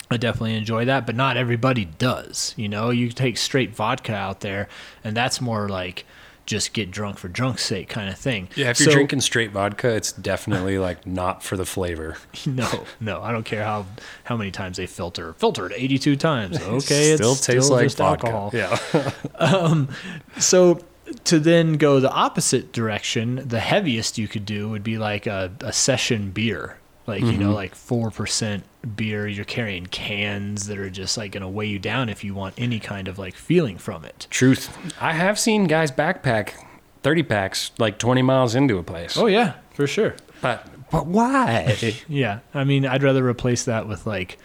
I definitely enjoy that, but not everybody does. You know, you take straight vodka out there, and that's more like just get drunk for drunk's sake kind of thing. Yeah, if you're drinking straight vodka, it's definitely like not for the flavor. no, no, I don't care how how many times they filter. Filtered 82 times. Okay, it still it's tastes still like just vodka. alcohol. Yeah. Um, so to then go the opposite direction, the heaviest you could do would be like a, a session beer. Like, you know, like 4% beer. You're carrying cans that are just like going to weigh you down if you want any kind of like feeling from it. Truth. I have seen guys backpack 30 packs like 20 miles into a place. Oh, yeah, for sure. but but why? Yeah. I mean, I'd rather replace that with like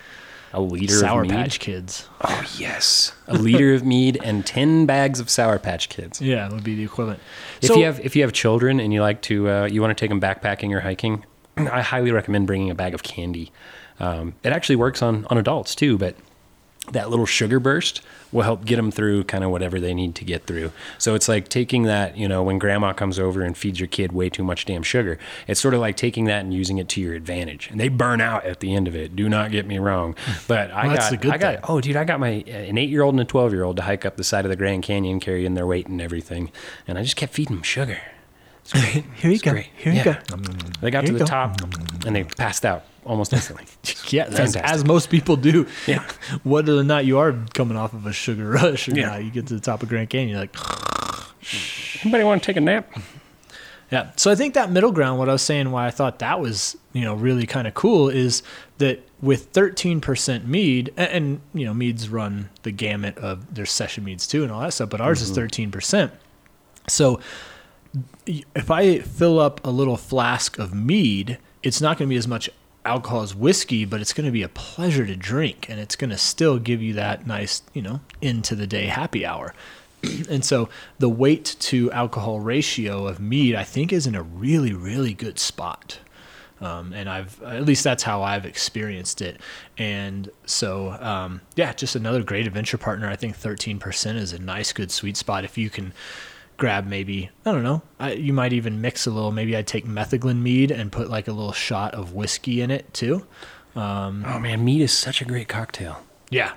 a liter Sour of mead. Patch Kids. Oh yes, a liter of mead and 10 bags of Sour Patch Kids. Yeah, would be the equivalent. If So- you have if you have children and you like to uh, you want to take them backpacking or hiking, I highly recommend bringing a bag of candy. Um, it actually works on on adults too, but that little sugar burst will help get them through kind of whatever they need to get through. So it's like taking that, you know, when grandma comes over and feeds your kid way too much damn sugar, it's sort of like taking that and using it to your advantage. And they burn out at the end of it. Do not get me wrong, but I Well, that's got I got thing. oh dude, I got my uh, an 8-year-old and a 12-year-old to hike up the side of the Grand Canyon carrying their weight and everything, and I just kept feeding them sugar. It's great. Here you It's go. great. Here you Yeah. go. Mm-hmm. They got Here to the go. top and they passed out almost instantly. Yeah, as, Fantastic. as most people do. Yeah. Whether or not you are coming off of a sugar rush or Yeah. not, you get to the top of Grand Canyon, you're like, Anybody want to take a nap? yeah. So I think that middle ground, what I was saying, why I thought that was, you know, really kind of cool is that with 13% mead, and, and, you know, meads run the gamut of their session meads too and all that stuff, but ours is mm-hmm. 13%. So y- if I fill up a little flask of mead, it's not going to be as much alcohol as whiskey, but it's going to be a pleasure to drink, and it's going to still give you that nice, you know, into the day happy hour. and so the weight to alcohol ratio of mead, I think, is in a really, really good spot. Um, and I've at least that's how I've experienced it. And so, um, yeah, just another great adventure partner. I think 13% is a nice, good sweet spot if you can grab maybe I don't know. I, you might even mix a little. Maybe I'd take Metheglin mead and put like a little shot of whiskey in it too. Oh man, mead is such a great cocktail. Yeah,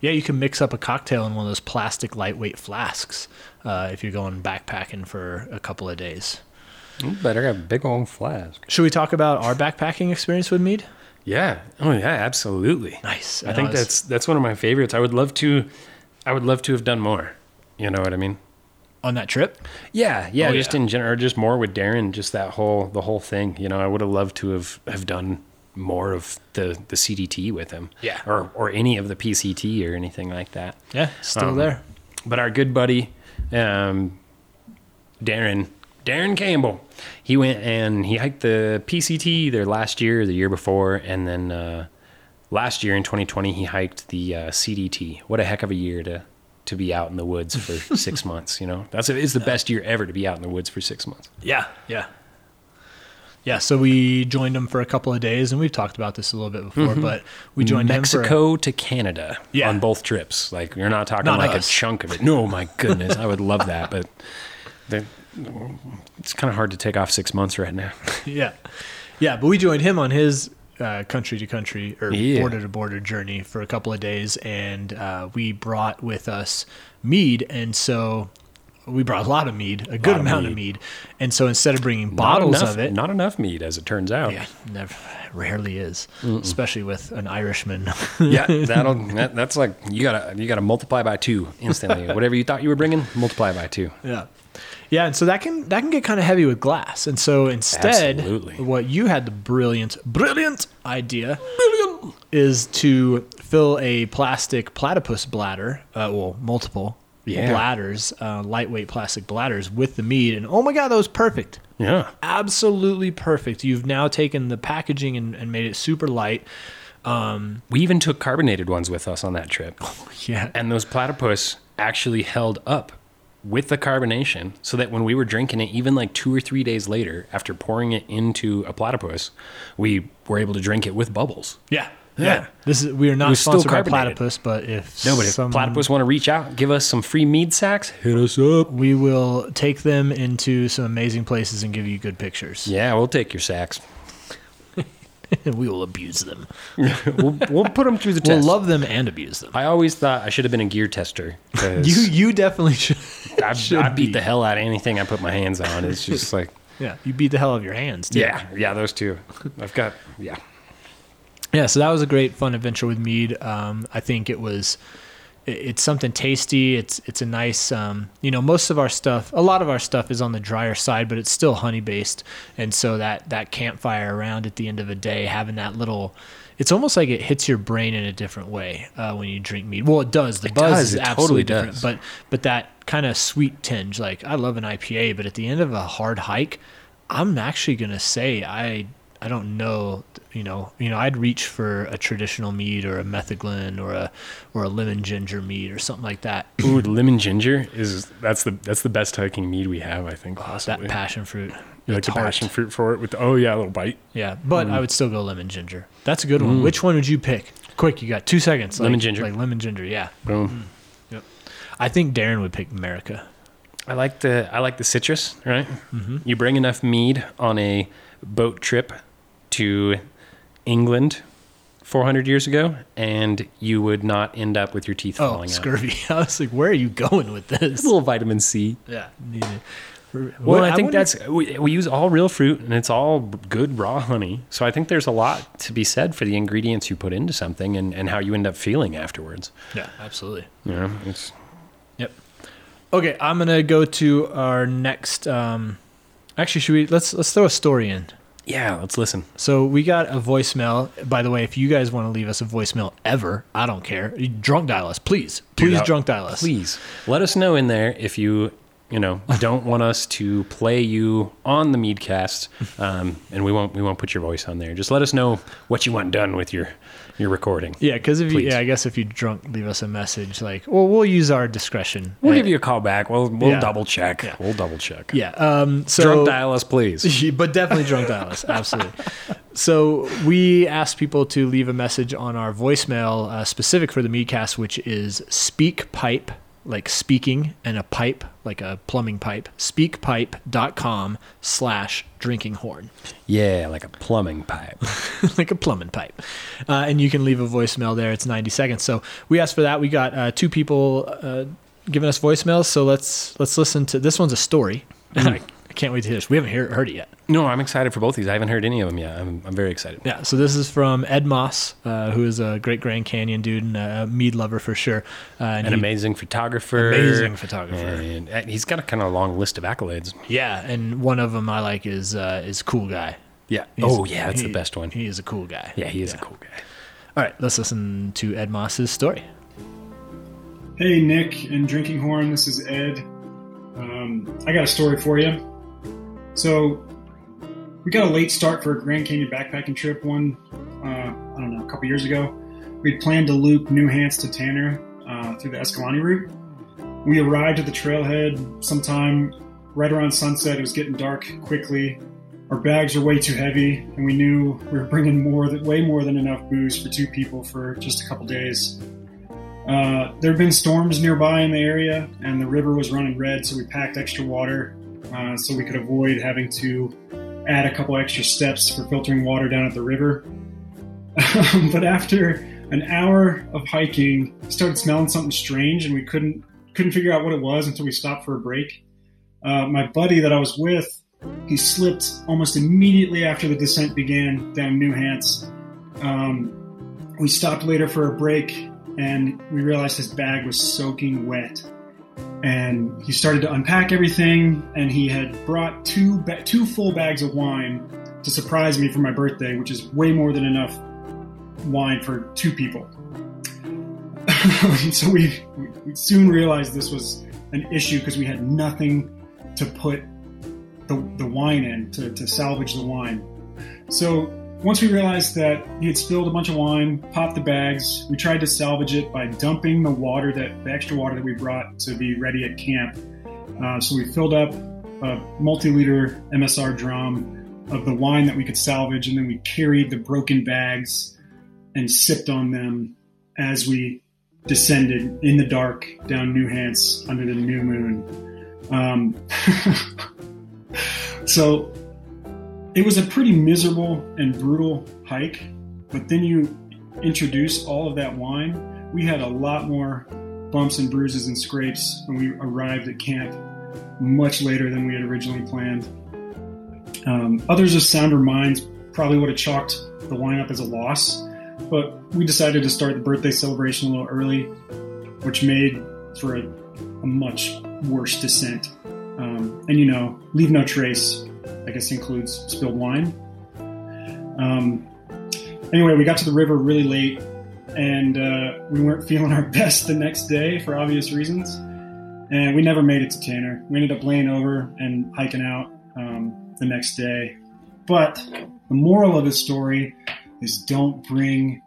Yeah, you can mix up a cocktail in one of those plastic lightweight flasks uh, if you're going backpacking for a couple of days. You better have a big old flask. Should we talk about our backpacking experience with mead? Yeah. Oh yeah, absolutely. Nice. I think that's that's one of my favorites. I would love to I would love to have done more. You know what I mean? On that trip. Yeah, yeah, Oh, just yeah. in general, just more with Darren, just that whole the whole thing. You know, I would have loved to have have done more of the the CDT with him. Yeah. or or any of the PCT or anything like that. Yeah, still Um, there. But our good buddy, um, Darren, Darren Campbell, he went and he hiked the PCT either last year the year before, and then uh, last year in 2020 he hiked the uh, CDT. What a heck of a year to to be out in the woods for six months. You know, that's it's the best year ever to be out in the woods for six months. Yeah, yeah. Yeah, so we joined him for a couple of days, and we've talked about this a little bit before, mm-hmm. but we joined him for Mexico to Canada Yeah. on both trips. Like you're not talking Not like us. a chunk of it. No, my goodness, I would love that, but it's kind of hard to take off six months right now. yeah, yeah. But we joined him on his uh, country to country or Yeah. border to border journey for a couple of days, and uh, we brought with us mead, and so we brought a lot of mead, a good of amount of mead. mead, and so instead of bringing bottles enough, of it, not enough meat, as it turns out. yeah, never, rarely is, especially with an Irishman. yeah, that'll that, that's like you gotta you gotta multiply by two instantly. Whatever you thought you were bringing, multiply by two. Yeah. Yeah, and so that can that can get kind of heavy with glass. And so instead, Absolutely. what you had the brilliant brilliant idea brilliant. is to fill a plastic platypus bladder, uh, well, multiple Yeah. bladders, uh, lightweight plastic bladders with the mead. And oh my god, that was perfect. Yeah, Absolutely perfect. You've now taken the packaging and, and made it super light. we even took carbonated ones with us on that trip, Yeah. and those platypus actually held up with the carbonation, so that when we were drinking it, even like two or three days later, after pouring it into a platypus, we were able to drink it with bubbles. Yeah. Yeah. Yeah. This is we are not was still sponsored by carbonated. platypus, but if No, but if someone- platypus want to reach out, give us some free mead sacks, hit us up. we will take them into some amazing places and give you good pictures. Yeah, we'll take your sacks. And we will abuse them. we'll, we'll put them through the test. We'll love them and abuse them. I always thought I should have been a gear tester. 'cause You you definitely should. I, should I beat be. the hell out of anything I put my hands on. It's just like, Yeah, you beat the hell out of your hands. Too. yeah, yeah, those two. I've got, yeah. yeah. So that was a great fun adventure with mead. Um, I think it was. It- It's something tasty. It's it's a nice. Um, you know, most of our stuff, a lot of our stuff is on the drier side, but it's still honey based, and so that that campfire around at the end of the day, having that little. It's almost like it hits your brain in a different way uh, when you drink mead. Well, it does. The It buzz does. is It absolutely totally different. does. But but that kind of sweet tinge, like I love an IPA, but at the end of a hard hike, I'm actually gonna say I I don't know you know you know I'd reach for a traditional mead or a Metheglin or a or a lemon ginger mead or something like that. Ooh, the lemon ginger is that's the that's the best hiking mead we have. I think oh, that possibly. passion fruit. you like It's the passion fruit for it with the, oh yeah, a little bite. Yeah, but mm. I would still go lemon ginger. That's a good one. Mm. Which one would you pick? Quick, you got two seconds. Lemon like- ginger. like lemon ginger. Yeah, Boom. Mm. I think Darren would pick America. I like the I like the citrus. Right. Mm-hmm. You bring enough mead on a boat trip to England. 400 years ago, and you would not end up with your teeth Oh, falling out. scurvy! I was like, where are you going with this? A little vitamin C. Yeah, need it. Well, Well, I think wonder- that's we, we use all real fruit and it's all good raw honey. So I think there's a lot to be said for the ingredients you put into something and, and how you end up feeling afterwards. yeah, absolutely. Know, it's Yep. Okay, I'm gonna go to our next. Um, actually, should we let's let's throw a story in. Yeah. Let's listen. So we got a voicemail. By the way, if you guys want to leave us a voicemail ever, I don't care. Drunk dial us, please. Please that. drunk dial us. Please let us know in there if you you know don't want us to play you on the Meadcast, um, and we won't we won't put your voice on there. Just let us know what you want done with your your recording. Yeah, because if you, yeah, I guess if you drunk, leave us a message like, well, we'll use our discretion. We'll give you a call back. We'll we'll Yeah. double check. Yeah. We'll double check. Yeah. Um. So Drunk dial us, please. but definitely drunk dial us absolutely so we asked people to leave a message on our voicemail uh, specific for the meadcast which is speak pipe like speaking, and a pipe, like a plumbing pipe. Speakpipe.com slash drinking horn. Yeah, like a plumbing pipe. like a plumbing pipe. Uh, and you can leave a voicemail there. It's 90 seconds. So we asked for that. We got uh, two people uh, giving us voicemails. So let's let's listen to this one's a story. I can't wait to hear this. We haven't hear, heard it yet. no, I'm excited for both these. I haven't heard any of them yet. I'm, I'm very excited. Yeah. So this is from Ed Moss, uh, who is a great Grand Canyon dude and a mead lover for sure. Uh, and An he- amazing photographer. Amazing photographer. And uh, he's got a kind of long list of accolades. Yeah, and one of them I like is uh, is cool guy. Yeah. He's- oh, yeah, that's he- the best one. He is a cool guy. Yeah, he is a cool guy. All right, let's listen to Ed Moss's story. Hey, Nick and Drinking Horn, this is Ed. Um, I got a story for you. So, we got a late start for a Grand Canyon backpacking trip one, uh, I don't know, a couple years ago. We planned to loop New Hance to Tanner uh, through the Escalante route. We arrived at the trailhead sometime right around sunset. It was getting dark quickly. Our bags were way too heavy, and we knew we were bringing more, than, way more than enough booze for two people for just a couple days. Uh, there had been storms nearby in the area, and the river was running red, so we packed extra water uh, so we could avoid having to add a couple extra steps for filtering water down at the river. but after an hour of hiking, started smelling something strange, and we couldn't couldn't figure out what it was until we stopped for a break. Uh, my buddy that I was with, he slipped almost immediately after the descent began down New Hance. Um, we stopped later for a break and we realized his bag was soaking wet. And he started to unpack everything, and he had brought two ba- two full bags of wine to surprise me for my birthday, which is way more than enough wine for two people. so we, we soon realized this was an issue because we had nothing to put the, the wine in to, to salvage the wine. So once we realized that he had spilled a bunch of wine, popped the bags, we tried to salvage it by dumping the water that the extra water that we brought to be ready at camp. Uh, so we filled up a multi-liter MSR drum of the wine that we could salvage, and then we carried the broken bags and sipped on them as we descended in the dark down New Hance under the new moon. Um, so it was a pretty miserable and brutal hike, but then you introduce all of that wine. We had a lot more bumps and bruises and scrapes when we arrived at camp much later than we had originally planned. Um, others of sounder minds probably would have chalked the wine up as a loss, but we decided to start the birthday celebration a little early, which made for a, a much worse descent. Um, and you know, leave no trace, I guess includes spilled wine. Um, anyway, we got to the river really late, and uh, we weren't feeling our best the next day for obvious reasons. And we never made it to Tanner. We ended up laying over and hiking out um, the next day. But the moral of the story is don't bring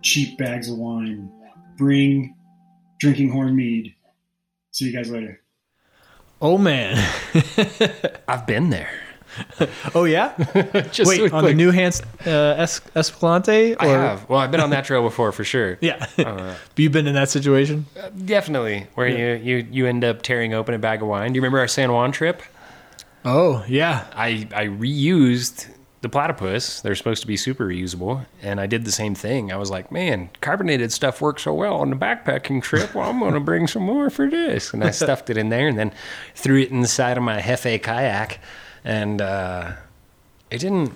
cheap bags of wine. Bring drinking horn mead. See you guys later. Oh man. I've been there. oh yeah. Just Wait, on the. New Hance uh, es- Escalante? I have. Well, I've been on that trail before for sure. Yeah. Uh, you been in that situation? definitely, where you, you you end up tearing open a bag of wine. Do you remember our San Juan trip? Oh yeah. I I reused the platypus. They're supposed to be super reusable, and I did the same thing. I was like, man, carbonated stuff works so well on the backpacking trip. Well, I'm gonna bring some more for this, and I stuffed it in there, and then threw it inside of my Hefe kayak, and uh, it didn't.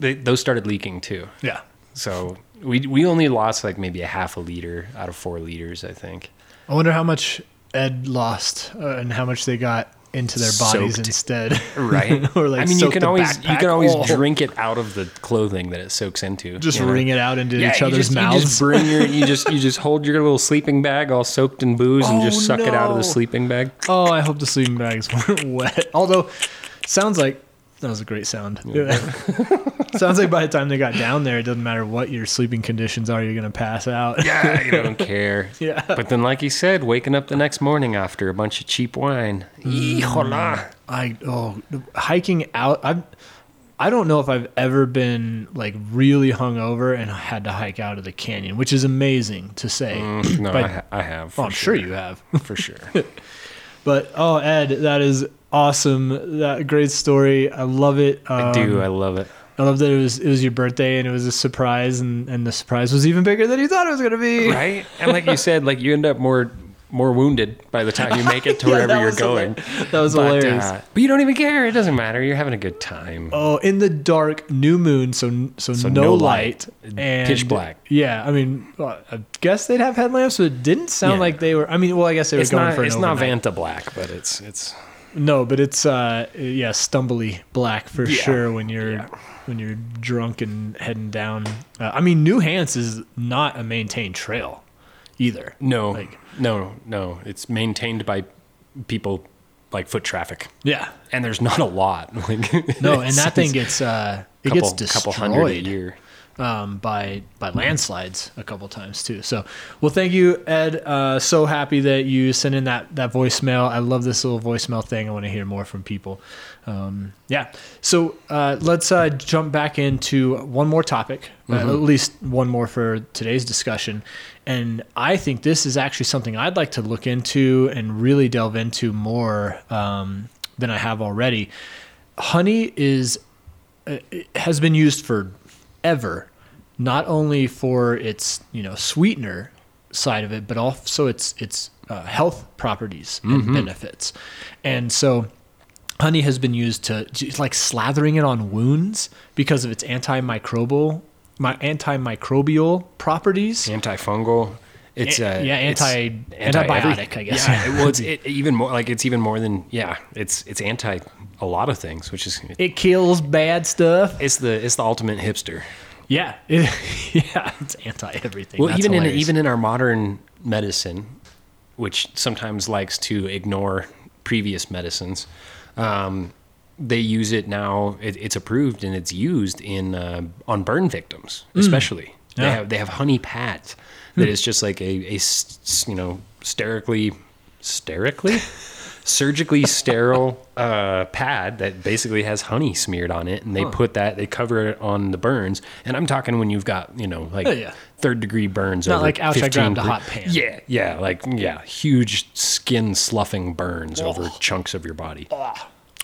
They, those started leaking too. Yeah. So we we only lost like maybe a half a liter out of four liters, I think. I wonder how much Ed lost uh, and how much they got into their bodies Soaked. instead. Right. or like I mean, you can always you can always whole. drink it out of the clothing that it soaks into. Just you know? wring it out into Yeah, each other's just, mouths. You just bring your you just you just hold your little sleeping bag all soaked in booze and Oh, just suck it out of the sleeping bag. oh, I hope the sleeping bags weren't wet. Although, sounds like that was a great sound. sounds like by the time they got down there, it doesn't matter what your sleeping conditions are, you're gonna pass out. Yeah, you don't care. Yeah. But then, like you said, waking up the next morning after a bunch of cheap wine. Mm. I oh hiking out. I'm I don't know if I've ever been like really hungover and had to hike out of the canyon, which is amazing to say. no, But- I, ha- I have. oh, I'm sure you have. for sure. But oh, Ed, that is awesome. That great story. I love it. I do. Um, I love it. I love that it was it was your birthday and it was a surprise and, and the surprise was even bigger than you thought it was gonna be. Right? And like you said, like you end up more more wounded by the time you make it to Yeah, wherever you're going. hilar- That was But, hilarious. uh, but you don't even care. It doesn't matter. You're having a good time. Oh, in the dark, new moon, so so, So no, no light, light, and pitch black. Yeah, I mean, well, I guess they'd have headlamps, but it didn't sound Yeah. like they were. I mean, well, I guess they were it's going not. for It's not. Vanta black, but it's it's. No, but it's uh, yeah, stumbly black for Yeah. sure when you're Yeah. when you're drunk and heading down. Uh, I mean, New Hance is not a maintained trail either. No, Like- no, no. It's maintained by people like foot traffic, Yeah, and there's not a lot. Like no, and that thing gets uh, it couple, gets destroyed. couple hundred a year. Um, by by landslides a couple times too. So, well, thank you, Ed. Uh, so happy that you sent in that that voicemail. I love this little voicemail thing. I want to hear more from people. Um, yeah. So uh, let's uh, jump back into one more topic, uh, at least one more for today's discussion. And I think this is actually something I'd like to look into and really delve into more um, than I have already. Honey is uh, has been used for ever, not only for its you know sweetener side of it, but also its its uh, health properties and benefits. And so, honey has been used to like slathering it on wounds because of its antimicrobial my antimicrobial properties. Antifungal. It's A- uh, yeah, anti- anti- antibiotic. I guess. Yeah, well, it's it, even more like it's even more than yeah. It's it's anti a lot of things, which is It kills bad stuff. it's the it's the ultimate hipster. Yeah, it, yeah, it's anti everything. Well, That's even in even in our modern medicine, which sometimes likes to ignore previous medicines, um, they use it now. It, it's approved and it's used in uh, on burn victims, especially. They Mm. Yeah. Hmm. have they have honey pads that is just like a, a you know sterically sterically surgically sterile uh, pad that basically has honey smeared on it, and they put that they cover it on the burns. And I'm talking when you've got you know like Oh, yeah. third degree burns. Not over like, ouch, I 15 grabbed a hot pan. Yeah, yeah, like yeah, huge skin sloughing burns over chunks of your body.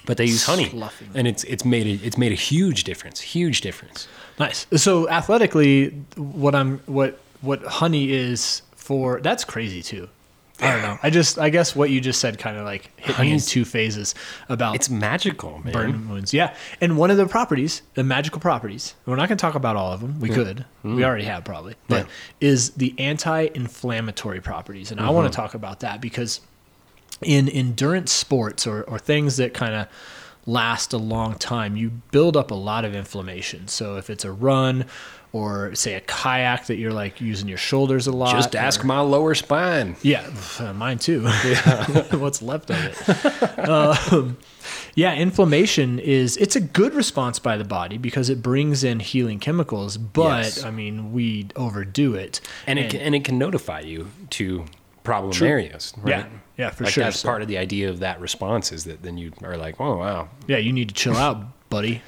But they use honey, and it's it's made a, it's made a huge difference. Huge difference. Nice. So athletically, what I'm what what honey is for that's crazy too. I don't know. I just I guess what you just said kind of like hit me in two phases about It's magical, man. burn wounds. Yeah, and one of the properties, the magical properties. We're not going to talk about all of them. We mm. could. We mm. already have probably, but is the anti-inflammatory properties, and I mm-hmm. want to talk about that because in endurance sports or, or things that kind of last a long time, you build up a lot of inflammation. So if it's a run or say a kayak that you're like using your shoulders a lot, Just ask or- my lower spine. yeah, uh, mine too. What's left of it? um, yeah, inflammation is it's a good response by the body because it brings in healing chemicals, but Yes. I mean we overdo it. and it can, and it can notify you to problem True. areas. Right? Yeah, yeah, for like sure. That's So- part of the idea of that response is that then you are like, oh wow, yeah, you need to chill out, buddy.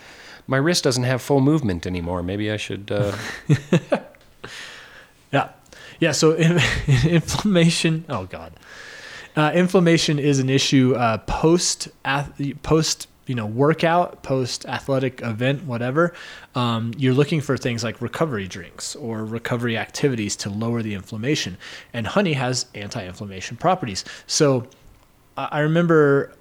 My wrist doesn't have full movement anymore. Maybe I should. Uh, Yeah, yeah. So in, inflammation. Oh God, uh, inflammation is an issue uh, post post you know workout, post athletic event, whatever. Um, you're looking for things like recovery drinks or recovery activities to lower the inflammation, and honey has anti-inflammation properties. So I I remember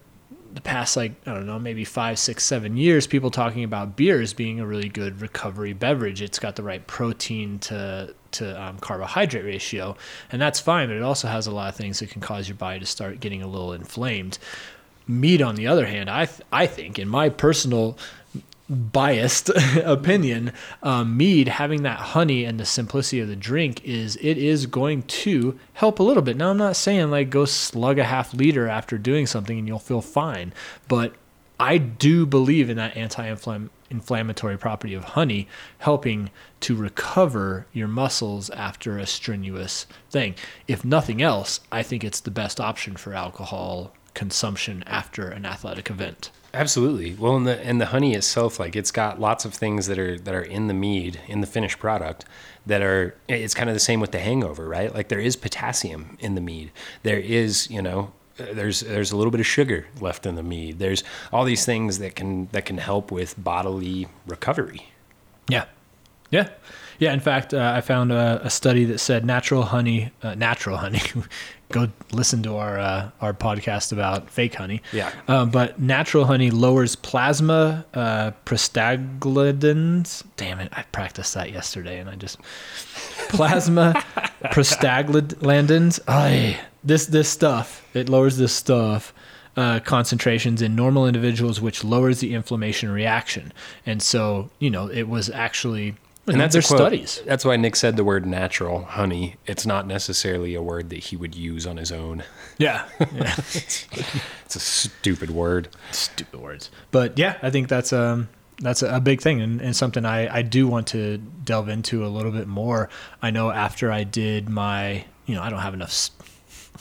the past like I don't know maybe five six seven years people talking about beers being a really good recovery beverage. It's got the right protein to to um, carbohydrate ratio and that's fine but it also has a lot of things that can cause your body to start getting a little inflamed. Meat on the other hand i th- i think in my personal biased opinion, um, mead having that honey and the simplicity of the drink is it is going to help a little bit. Now I'm not saying like go slug a half liter after doing something and you'll feel fine, but I do believe in that anti-inflammatory property of honey helping to recover your muscles after a strenuous thing. If nothing else, I think it's the best option for alcohol consumption after an athletic event. Absolutely. Well, and the and the honey itself, like it's got lots of things that are that are in the mead, in the finished product, that are. It's kind of the same with the hangover, right? Like there is potassium in the mead. There is, you know, there's there's a little bit of sugar left in the mead. There's all these things that can that can help with bodily recovery. Yeah. Yeah. Yeah. In fact, uh, I found a, a study that said natural honey, uh, natural honey. Go listen to our uh, our podcast about fake honey. Yeah. Um, but natural honey lowers plasma uh, prostaglandins. Damn it! I practiced that yesterday, and I just plasma prostaglandins. Ay, this this stuff it lowers this stuff uh, concentrations in normal individuals, which lowers the inflammation reaction. And so, you know, it was actually. And that's quote. studies. That's why Nick said the word natural honey. It's not necessarily a word that he would use on his own. Yeah. yeah. It's a stupid word. Stupid words. But yeah, I think that's um that's a big thing and, and something I, I do want to delve into a little bit more. I know after I did my you know, I don't have enough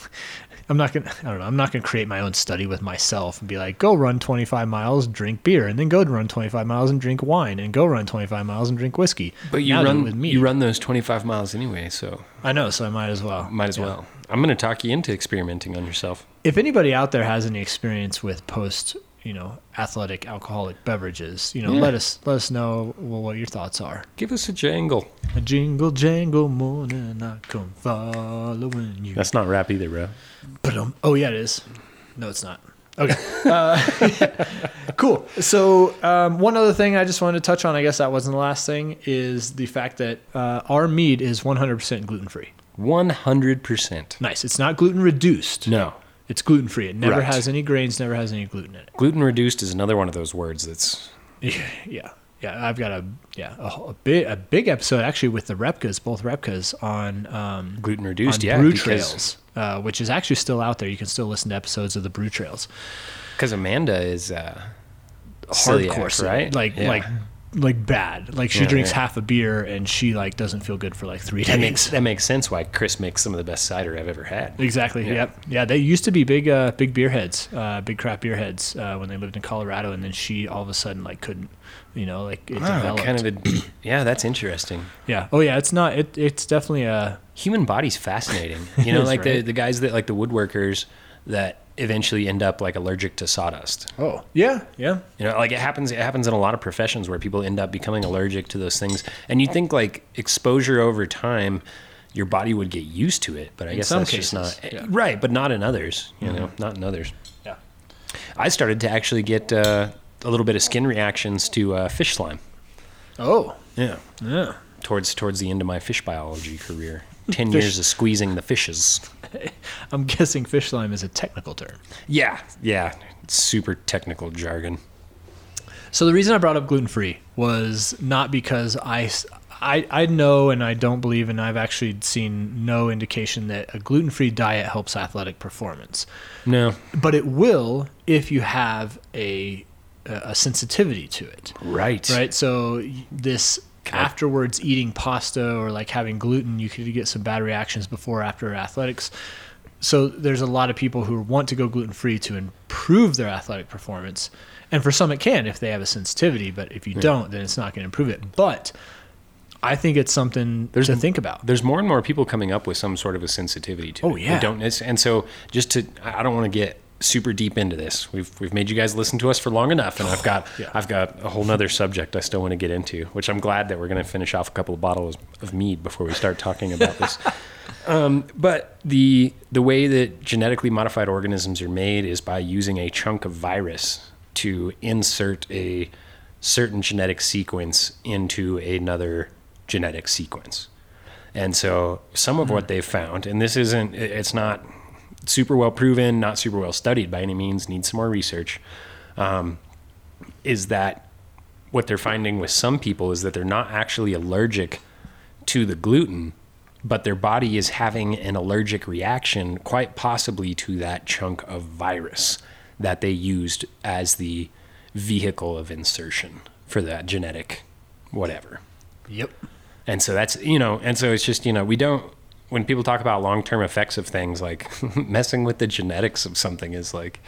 I'm not gonna I don't know, I'm not gonna create my own study with myself and be like, go run twenty five miles, drink beer, and then go run twenty five miles and drink wine and go run twenty five miles and drink whiskey. But you Now run with me. you run those 25 miles anyway, so I know, so I might as well. might as Yeah. well. I'm going to talk you into experimenting on yourself. if anybody out there has any experience with post you know athletic alcoholic beverages you know Yeah. let us let us know well, what your thoughts are Give us a jangle. a jingle jangle morning i come following you That's not rap either, bro. but um, oh yeah it is no it's not okay uh, cool so um, one other thing i just wanted to touch on i guess that wasn't the last thing is the fact that uh, our mead is 100% gluten-free 100%. nice it's not gluten reduced No. It's gluten-free it never Right. has any grains never has any gluten in it Gluten reduced is another one of those words that's Yeah, yeah, yeah. I've got a yeah a, a big a big episode actually with the Repkas, both Repkas on um, gluten reduced. on yeah, Brew Trails, uh, which is actually still out there. You can still listen to episodes of the Brew Trails. because Amanda is uh, Hardcore, celiac, right? Like Yeah. like like bad. Like she Yeah, drinks yeah. half a beer and she like doesn't feel good for like three that makes days. that makes sense why Chris makes some of the best cider I've ever had. Exactly. Yeah. Yep. Yeah. They used to be big, uh, big beer heads, uh, big crap beer heads uh, when they lived in Colorado, and then she all of a sudden like couldn't, you know, like it Wow, developed. kind of a yeah, that's interesting. yeah. Oh yeah. It's not. It, it's definitely a. Human body's fascinating. You know, like the the guys that like the woodworkers that eventually end up like allergic to sawdust. Oh yeah. Yeah. You know, like it happens. It happens in a lot of professions where people end up becoming allergic to those things, and you think like exposure over time, your body would get used to it. But I In guess some that's cases, just not yeah. Mm-hmm. right. But not in others. You know, not in others. Yeah. I started to actually get uh, a little bit of skin reactions to uh, fish slime. Oh. Yeah, Yeah. towards towards the end of my fish biology career. Ten Fish- years of squeezing the fishes. I'm guessing fish slime is a technical term. Yeah, yeah, super technical jargon. So the reason I brought up gluten free was not because I, I, I know and I don't believe, and I've actually seen no indication that a gluten free diet helps athletic performance. No, But it will if you have a, a sensitivity to it. right, Right. So this afterwards eating pasta or like having gluten, you could get some bad reactions before or after athletics. So there's a lot of people who want to go gluten free to improve their athletic performance. And for some it can if they have a sensitivity, but if you don't, then it's not going to improve it. But I think it's something There's to think about. There's more and more people coming up with some sort of a sensitivity to Oh, it. yeah. They don't, and so just to, I don't want to get super deep into this. We've we've made you guys listen to us for long enough, and I've got Yeah. I've got a whole nother subject I still want to get into, which I'm glad that we're going to finish off a couple of bottles of mead before we start talking about this. Um, but the the way that genetically modified organisms are made is by using a chunk of virus to insert a certain genetic sequence into another genetic sequence. And so some of what they've found, and this isn't, it's not super well proven, not super well studied by any means, needs some more research, um, is that what they're finding with some people is that they're not actually allergic to the gluten, but their body is having an allergic reaction, quite possibly to that chunk of virus that they used as the vehicle of insertion for that genetic whatever. Yep. And so that's, you know, and so it's just, you know, we don't, when people talk about long-term effects of things, like messing with the genetics of something is like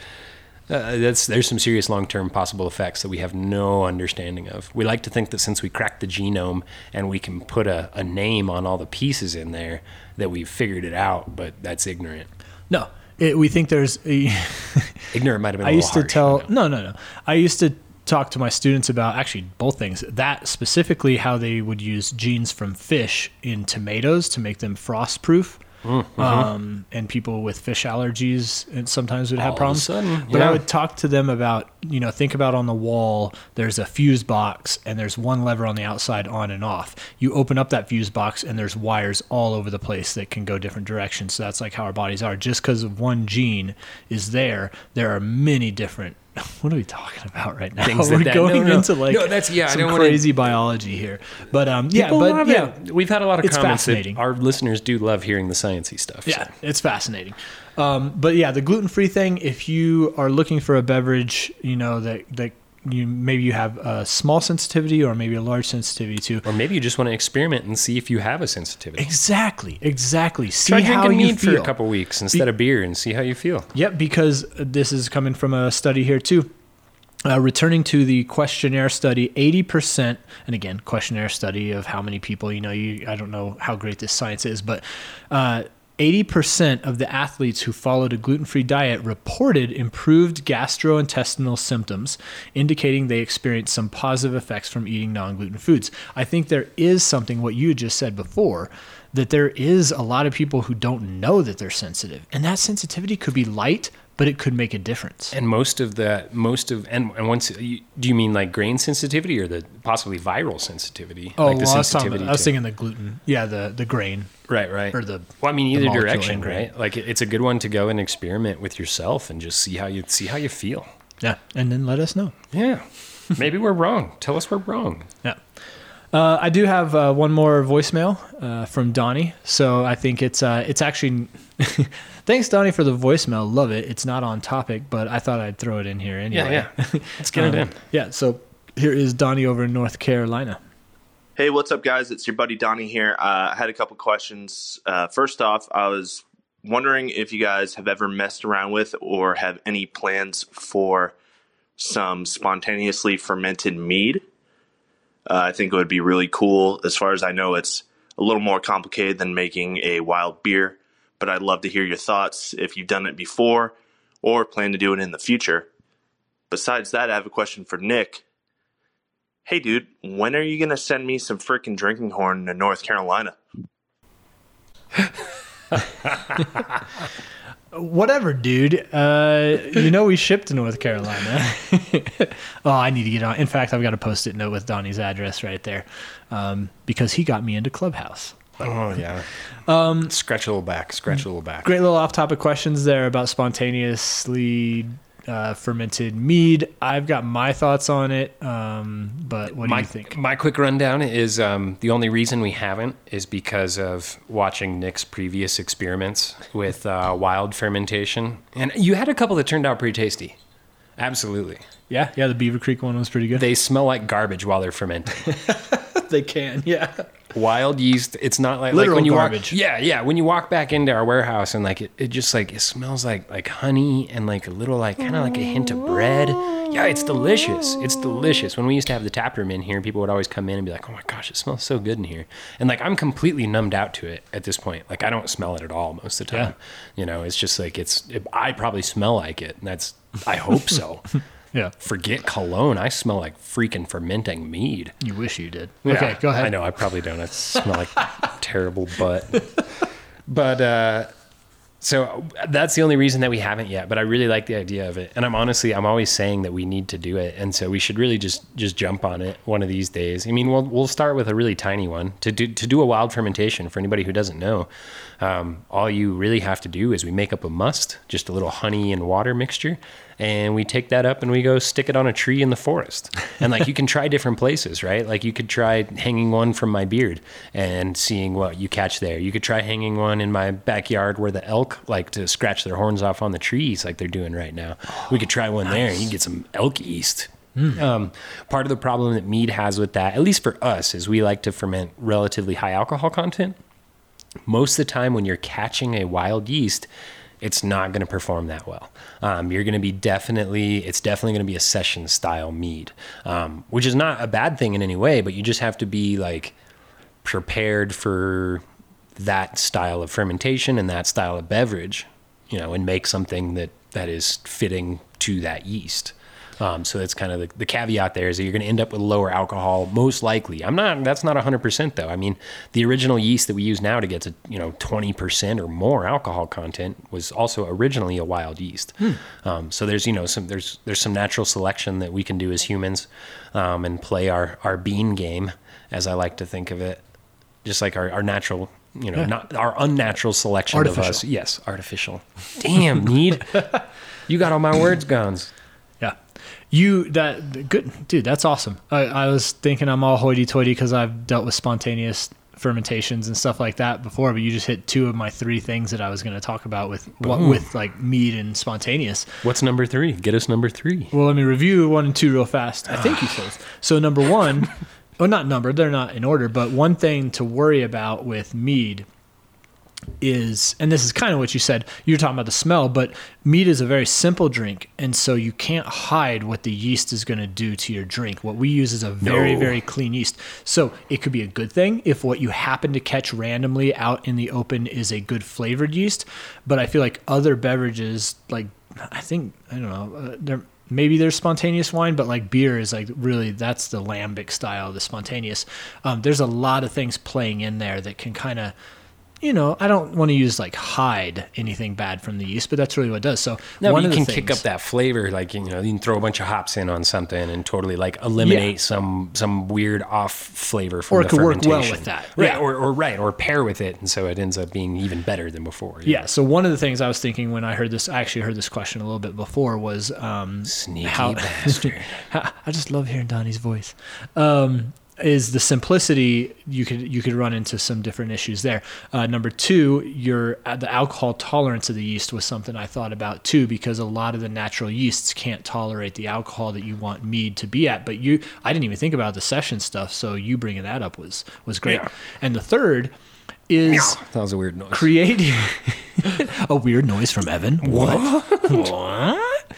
uh, that's there's some serious long-term possible effects that we have no understanding of. We like to think that since we cracked the genome and we can put a, a name on all the pieces in there, that we've figured it out, but that's ignorant. No, it, we think there's a. Ignorant might have been. I I used to harsh, tell no, no, no. I used to talk to my students about actually both things. That specifically how they would use genes from fish in tomatoes to make them frost proof. Mm-hmm. Um, and people with fish allergies and sometimes would have All of a problems. sudden, but I would talk to them about, you know, think about on the wall, there's a fuse box and there's one lever on the outside on and off. You open up that fuse box and there's wires all over the place that can go different directions. So that's like how our bodies are. Just because of one gene is there, there are many different. What are we talking about right now? Things We're that- that- going no, no. into like No, that's- yeah, I some don't wanna- crazy biology here. But um, yeah, but yeah, it. We've had a lot of It's comments fascinating. our listeners do love hearing the sciencey stuff. Yeah, so. it's fascinating. Um, but yeah, the gluten free thing. If you are looking for a beverage, you know that that you maybe you have a small sensitivity or maybe a large sensitivity to. Or maybe you just want to experiment and see if you have a sensitivity. Exactly, exactly. See Try how you mead feel. for a couple weeks instead of beer and see how you feel. Yep, because this is coming from a study here too. Uh, returning to the questionnaire study, 80%, and again, questionnaire study of how many people, you know, you, I don't know how great this science is, but uh, 80% of the athletes who followed a gluten free diet reported improved gastrointestinal symptoms, indicating they experienced some positive effects from eating non gluten foods. I think there is something, what you just said before, that there is a lot of people who don't know that they're sensitive. And that sensitivity could be light, but it could make a difference. And most of the most of and, and once you, do you mean like grain sensitivity or the possibly viral sensitivity? Oh, like the well, I was, talking sensitivity I was thinking the gluten. Yeah, the, the grain. right, right. or the- well, I mean either direction, right? Like it- it's a good one to go and experiment with yourself and just see how you see how you feel. Yeah. And then let us know. Yeah, maybe we're wrong. Tell us we're wrong. Yeah. Uh, I do have uh, one more voicemail uh, from Donnie. So I think it's uh, it's actually thanks Donnie for the voicemail. Love it. It's not on topic, but I thought I'd throw it in here anyway. Yeah, yeah. Let's get it Um, in. Yeah. So here is Donnie over in North Carolina. Hey, what's up, guys? It's your buddy Donnie here. Uh, I had a couple questions. Uh, first off, I was wondering if you guys have ever messed around with or have any plans for some spontaneously fermented mead. Uh, I think it would be really cool. As far as I know, it's a little more complicated than making a wild beer, but I'd love to hear your thoughts if you've done it before or plan to do it in the future. Besides that, I have a question for Nick. Hey, dude, when are you going to send me some freaking drinking horn to North Carolina? Whatever, dude. Uh, you know we shipped to North Carolina. oh, I need to get on. In fact, I've got a post-it note with Donnie's address right there um, because he got me into Clubhouse. Oh yeah. Um, scratch a little back. Scratch a little back. Great little off-topic questions there about spontaneously uh, fermented mead. I've got my thoughts on it, um, but what do my, you think? My quick rundown is um, the only reason we haven't is because of watching Nick's previous experiments with uh, wild fermentation. And you had a couple that turned out pretty tasty. Absolutely. Yeah, yeah. The Beaver Creek one was pretty good. They smell like garbage while they're fermenting. they can, yeah. Wild yeast, it's not like, like Literal when you garbage. walk Yeah, yeah. When you walk back into our warehouse and like it, it just like it smells like like honey and like a little like kind of like a hint of bread. Yeah, it's delicious. It's delicious. When we used to have the tap room in here, people would always come in and be like, "Oh my gosh, it smells so good in here." And like I'm completely numbed out to it at this point. Like I don't smell it at all most of the time. Yeah. You know, it's just like it's it, I probably smell like it, and that's I hope so. Yeah. Forget cologne. I smell like freaking fermenting mead. You wish you did. Yeah, okay, go ahead. I know I probably don't. I smell like terrible butt. But uh, so that's the only reason that we haven't yet. But I really like the idea of it, and I'm honestly I'm always saying that we need to do it, and so we should really just just jump on it one of these days. I mean, we'll we'll start with a really tiny one to do to do a wild fermentation. For anybody who doesn't know, um, all you really have to do is we make up a must, just a little honey and water mixture, and we take that up and we go stick it on a tree in the forest. And like you can try different places, right? Like you could try hanging one from my beard and seeing what you catch there. You could try hanging one in my backyard where the elk like to scratch their horns off on the trees like they're doing right now. we could try one there and you can get some elk yeast. Um, part of the problem that mead has with that, at least for us, is we like to ferment relatively high alcohol content. most of the time when you're catching a wild yeast, it's not going to perform that well. Um, you're going to be definitely, it's definitely going to be a session style mead, um, which is not a bad thing in any way, but you just have to be like prepared for that style of fermentation and that style of beverage, you know, and make something that that is fitting to that yeast. Um, so that's kind of the, the caveat there is that you're going to end up with lower alcohol, most likely. I'm not. That's not 100% though. I mean, the original yeast that we use now to get to you know 20% or more alcohol content was also originally a wild yeast. Um, so there's you know some there's there's some natural selection that we can do as humans, um, and play our our bean game, as I like to think of it, just like our, our natural. You know, not our unnatural selection of us. Artificial. Yes, artificial. Damn, need. You got all my words gone. You that good dude. That's awesome. I, I was thinking I'm all hoity-toity because I've dealt with spontaneous fermentations and stuff like that before, but you just hit two of my three things that I was going to talk about with what Boom. with like mead and spontaneous. What's number three? Get us number three. Well, let me review one and two real fast. I think you ah. said so. Number one, well, oh, not number. they're not in order. But one thing to worry about with mead is, and this is kind of what you said. You're talking about the smell, but mead is a very simple drink, and so you can't hide what the yeast is going to do to your drink. What we use is a very, No. very clean yeast. So it could be a good thing if what you happen to catch randomly out in the open is a good flavored yeast. But I feel like other beverages, like I think I don't know, uh, there maybe there's spontaneous wine, but like beer is like really that's the lambic style, the spontaneous. Um, there's a lot of things playing in there that can kind of. You know, I don't want to use like hide anything bad from the yeast, but that's really what it does. So No, one you can things, kick up that flavor, like you know, you can throw a bunch of hops in on something and totally like eliminate Yeah. some some weird off flavor from Or it the could work well with that. right? Yeah. Or, or right, or pair with it, and so it ends up being even better than before. Yeah. So one of the things I was thinking when I heard this, I actually heard this question a little bit before was um, Sneaky how- bastard. I just love hearing Donnie's voice. Um, is the simplicity you could you could run into some different issues there. Uh, number two, your uh, the alcohol tolerance of the yeast was something I thought about too because a lot of the natural yeasts can't tolerate the alcohol that you want mead to be at. But you, I didn't even think about the session stuff, so you bringing that up was was great. Yeah. And the third is That was a weird noise. creating a weird noise from Evan. What? what?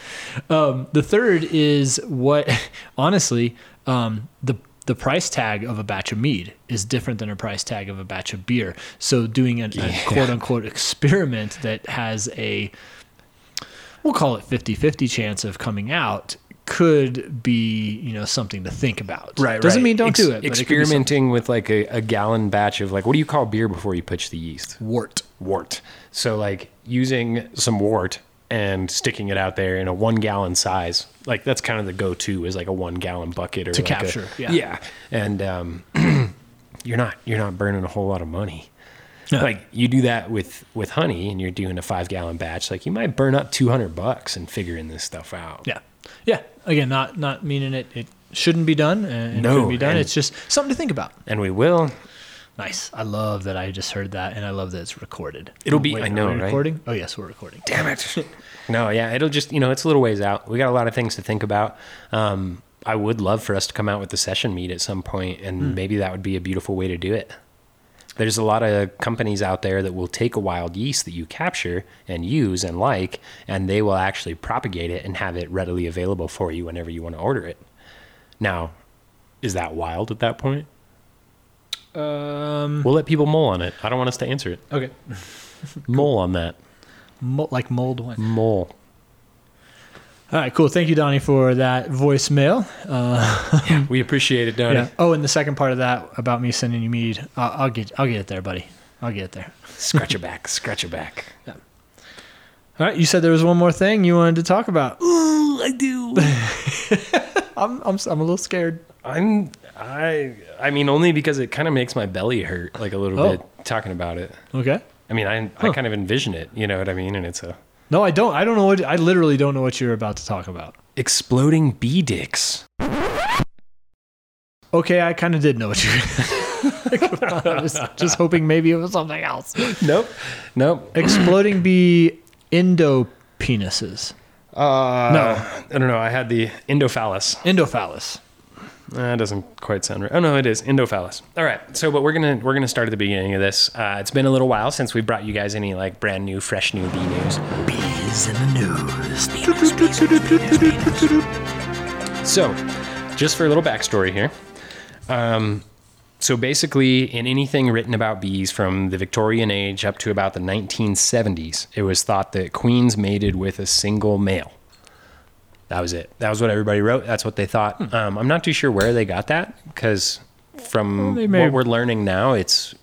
Um, the third is what, honestly, um, the the price tag of a batch of mead is different than a price tag of a batch of beer. So doing an, a quote unquote experiment that has a we'll call it 50-50 chance of coming out could be you know something to think about right doesn't mean don't Ex- do it but it could be something- experimenting with like a, a gallon batch of like what do you call beer before you pitch the yeast? wort wort. So like using some wort and sticking it out there in a one gallon size, like that's kind of the go to is like a one gallon bucket or To like a- capture, yeah. yeah. And um, you're not you're not burning a whole lot of money. No. Like you do that with with honey and you're doing a five gallon batch, like you might burn up two hundred bucks and figuring this stuff out. Yeah, yeah. Again, not not meaning it. It shouldn't be done and it No, be done. and- It's just something to think about. And we will. Nice. I love that I just heard that, and I love that it's recorded. It'll be- Wait, I know, right? Recording? Oh yes, we're recording. Damn it. no, yeah, it'll just, you know, it's a little ways out. We got a lot of things to think about. Um, I would love for us to come out with the session mead at some point, and maybe that would be a beautiful way to do it. There's a lot of companies out there that will take a wild yeast that you capture and use and like, and they will actually propagate it and have it readily available for you whenever you want to order it. Now, is that wild at that point? Um. We'll let people mull on it. I don't want us to answer it. Okay. Mull on that. Mo- like mold one. Mull. All right. Cool. Thank you, Donnie, for that voicemail. Uh, We appreciate it, Donnie. yeah. Oh, and the second part of that about me sending you mead. I'll, I'll get. I'll get it there, buddy. I'll get it there. Scratch your back. Scratch your back. All right. You said there was one more thing you wanted to talk about. Ooh, I do. I'm. I'm. I'm a little scared. I'm. I. I mean, only because it kind of makes my belly hurt, like a little Oh. bit talking about it. Okay. I mean, I. I kind of envision it. You know what I mean? And it's a No, I don't. I don't know what. I literally don't know what you're about to talk about. exploding bee dicks. Okay, I kind of did know what you. I was just hoping maybe it was something else. Nope. Nope. Exploding bee endo penises. Uh, No. I don't know. I had the endophallus. Endophallus. That doesn't quite sound right. Oh no, it is endophallus. All right. So, but we're gonna we're gonna start at the beginning of this. Uh, it's been a little while since we brought you guys any like brand new, fresh new bee news. Bees in the news. Bee news, bees in the news, bee. So, just for a little backstory here. Um, so basically, in anything written about bees from the Victorian age up to about the 1970s, it was thought that queens mated with a single male. That was it. That was what everybody wrote. That's what they thought. Um, I'm not too sure where they got that because from Well, what we're learning now, it's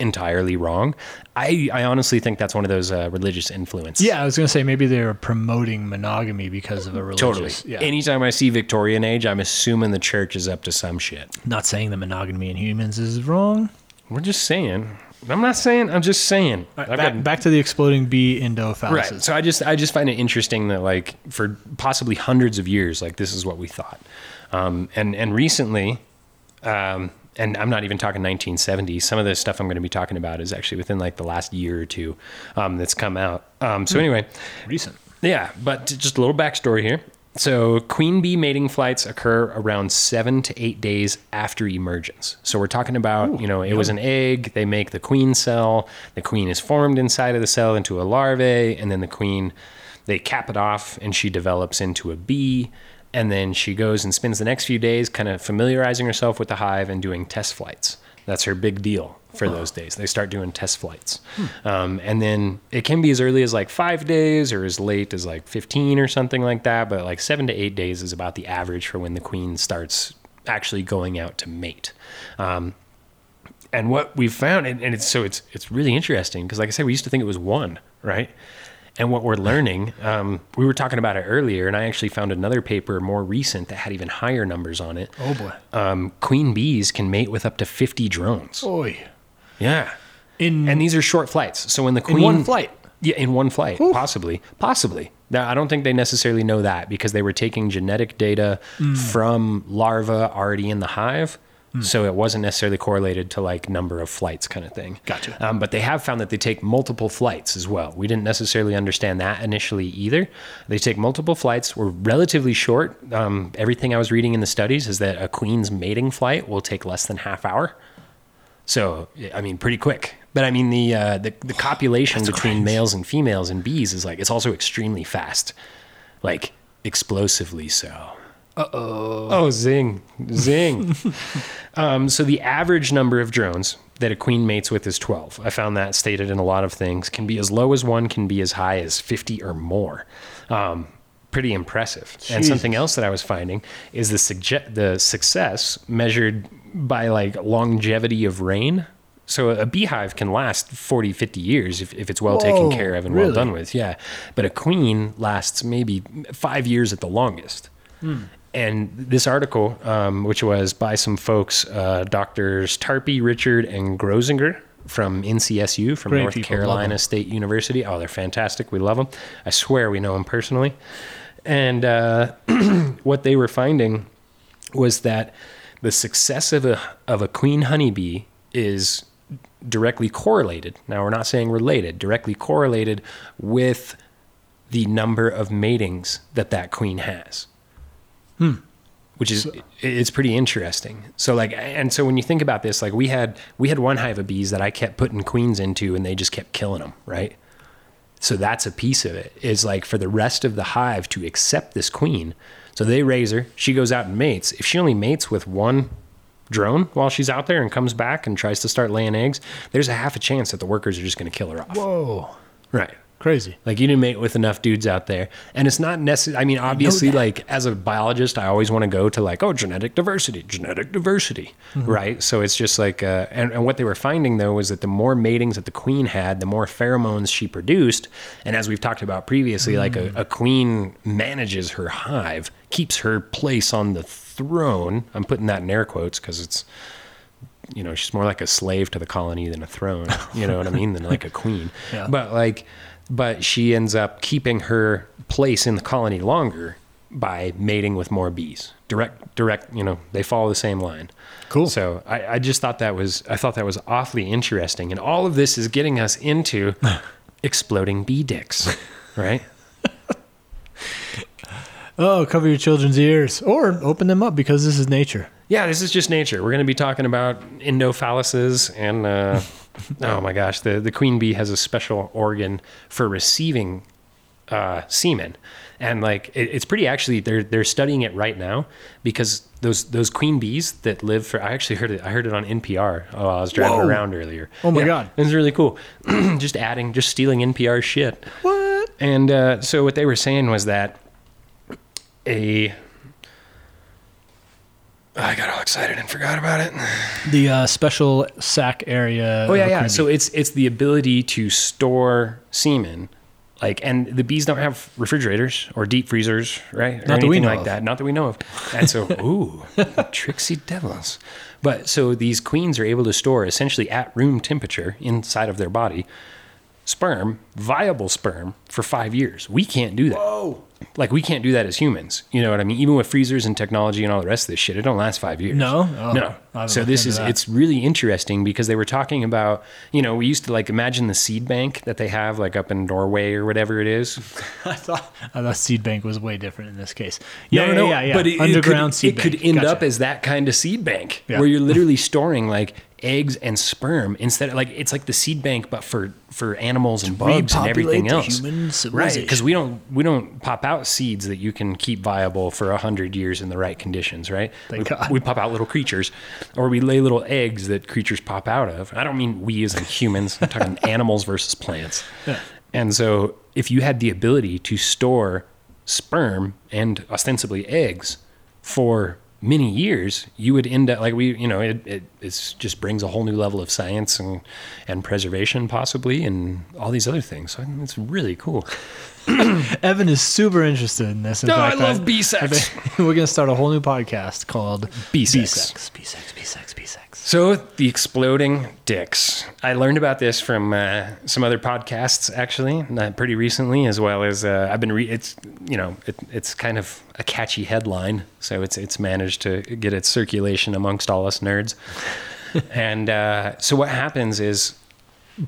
entirely wrong. I, I honestly think that's one of those uh, religious influences. Yeah, I was gonna say maybe they were promoting monogamy because of a religious. Totally. Yeah. Anytime I see Victorian age, I'm assuming the church is up to some shit. Not saying that monogamy in humans is wrong. We're just saying. I'm not saying. I'm just saying. I've back, got- back to the exploding bee endophalluses. right. So I just I just find it interesting that like for possibly hundreds of years, like this is what we thought, um, and and recently, um, and I'm not even talking 1970s. Some of the stuff I'm going to be talking about is actually within like the last year or two um, that's come out. Um, so anyway, Recent. yeah, but just a little backstory here. So, queen bee mating flights occur around seven to eight days after emergence. So, we're talking about, you know, it was an egg, they make the queen cell, the queen is formed inside of the cell into a larvae, and then the queen, they cap it off and she develops into a bee. And then she goes and spends the next few days kind of familiarizing herself with the hive and doing test flights. That's her big deal for those days. They start doing test flights. Um, and then it can be as early as like five days or as late as like 15 or something like that. But like seven to eight days is about the average for when the queen starts actually going out to mate. Um, and what we've found, and, and it's so it's it's really interesting because, like I said, we used to think it was one, right? And what we're learning, um, we were talking about it earlier, and I actually found another paper more recent that had even higher numbers on it. Oh boy. Um, queen bees can mate with up to 50 drones. Boy. Yeah. In And these are short flights. So when the queen in one flight. yeah, in one flight, possibly, possibly. Now, I don't think they necessarily know that because they were taking genetic data Mm. from larvae already in the hive, so it wasn't necessarily correlated to like number of flights kind of thing. Gotcha. Um, but they have found that they take multiple flights as well. We didn't necessarily understand that initially either. They take multiple flights. We're relatively short. Um, everything I was reading in the studies is that a queen's mating flight will take less than half hour. So I mean, pretty quick. But I mean, the uh, the, the copulation between males and females and bees is like it's also extremely fast, like explosively so. Uh oh. Oh, zing, zing. um, so the average number of drones that a queen mates with is 12. I found that stated in a lot of things. Can be as low as one, can be as high as 50 or more. Um, pretty impressive. And something else that I was finding is the suge- the success measured by like longevity of reign. So a beehive can last 40, 50 years if, if it's well taken care of and well done with. Yeah. But a queen lasts maybe five years at the longest. And this article, um, which was by some folks, uh, doctors Tarpy, Richard, and Grozinger from NCSU, from Great North people, Carolina. State University. Oh, they're fantastic. We love them. I swear we know them personally. And uh, what they were finding was that the success of a of a queen honeybee is directly correlated. Now we're not saying related, directly correlated with the number of matings that that queen has. Hmm. Which is it's pretty interesting. So like and so when you think about this, like we had we had one hive of bees that I kept putting queens into and they just kept killing them, right? So that's a piece of it. Is like for the rest of the hive to accept this queen. So they raise her. She goes out and mates. If she only mates with one drone while she's out there and comes back and tries to start laying eggs, there's a half a chance that the workers are just going to kill her off. Whoa. Right. Crazy. Like you didn't mate with enough dudes out there, and it's not necessary. I mean, obviously, that. like as a biologist, I always want to go to like, oh, genetic diversity, genetic diversity, right? So it's just like, uh, and, and what they were finding though was that the more matings that the queen had, the more pheromones she produced, and as we've talked about previously, like a, a queen manages her hive, keeps her place on the throne. I'm putting that in air quotes because it's you know, she's more like a slave to the colony than a throne. You know what I mean? Than like a queen. Yeah. But like, but she ends up keeping her place in the colony longer by mating with more bees. Direct, direct. You know, they follow the same line. Cool. So I, I just thought that was I thought that was awfully interesting, and all of this is getting us into exploding bee dicks, right? Oh, cover your children's ears or open them up because this is nature. Yeah, this is just nature. We're going to be talking about endophalluses and uh, oh my gosh, the the queen bee has a special organ for receiving uh, semen, and like it, it's pretty actually they're they're studying it right now because those those queen bees that live for I actually heard it I heard it on NPR while I was driving Whoa. around earlier. Oh my God. it was really cool. just adding, just stealing NPR shit. What? And uh, so what they were saying was that a I got all excited and forgot about it. The uh, special sac area. Oh yeah, yeah. So it's it's the ability to store semen, like, and the bees don't have refrigerators or deep freezers, right? Or Not that we know like of. that. Not that we know of. And so, ooh, tricksy devils. But so these queens are able to store essentially at room temperature inside of their body sperm, viable sperm, for five years. We can't do that. Whoa. Like we can't do that as humans. You know what I mean? Even with freezers and technology and all the rest of this shit, it don't last five years. No? Oh, no. So this is that. it's really interesting because they were talking about you know we used to like imagine the seed bank that they have like up in Norway or whatever it is. I thought I thought seed bank was way different in this case. Yeah, no, yeah, no, yeah, yeah. But it, underground it could, seed it could end Gotcha. up as that kind of seed bank Yeah. where you're literally storing like eggs and sperm instead of like it's like the seed bank but for for animals and bugs and everything else. right because we don't we don't pop out seeds that you can keep viable for a hundred years in the right conditions right? Thank we, God. we pop out little creatures or we lay little eggs that creatures pop out of. I don't mean we as in humans i'm talking animals versus plants. Yeah. and so if you had the ability to store sperm and ostensibly eggs for many years, you would end up like we, you know, it, it it's just brings a whole new level of science and and preservation possibly and all these other things. So it's really cool. Evan is super interested in this. In No, fact, I love B sex. we're gonna start a whole new podcast called Bee sex. Bee sex. B sex. Bee sex. So the exploding dicks. I learned about this from uh, some other podcasts actually, uh, pretty recently, as well as uh, I've been. Re- it's you know it, it's kind of a catchy headline, so it's it's managed to get its circulation amongst all us nerds. and uh, so what happens is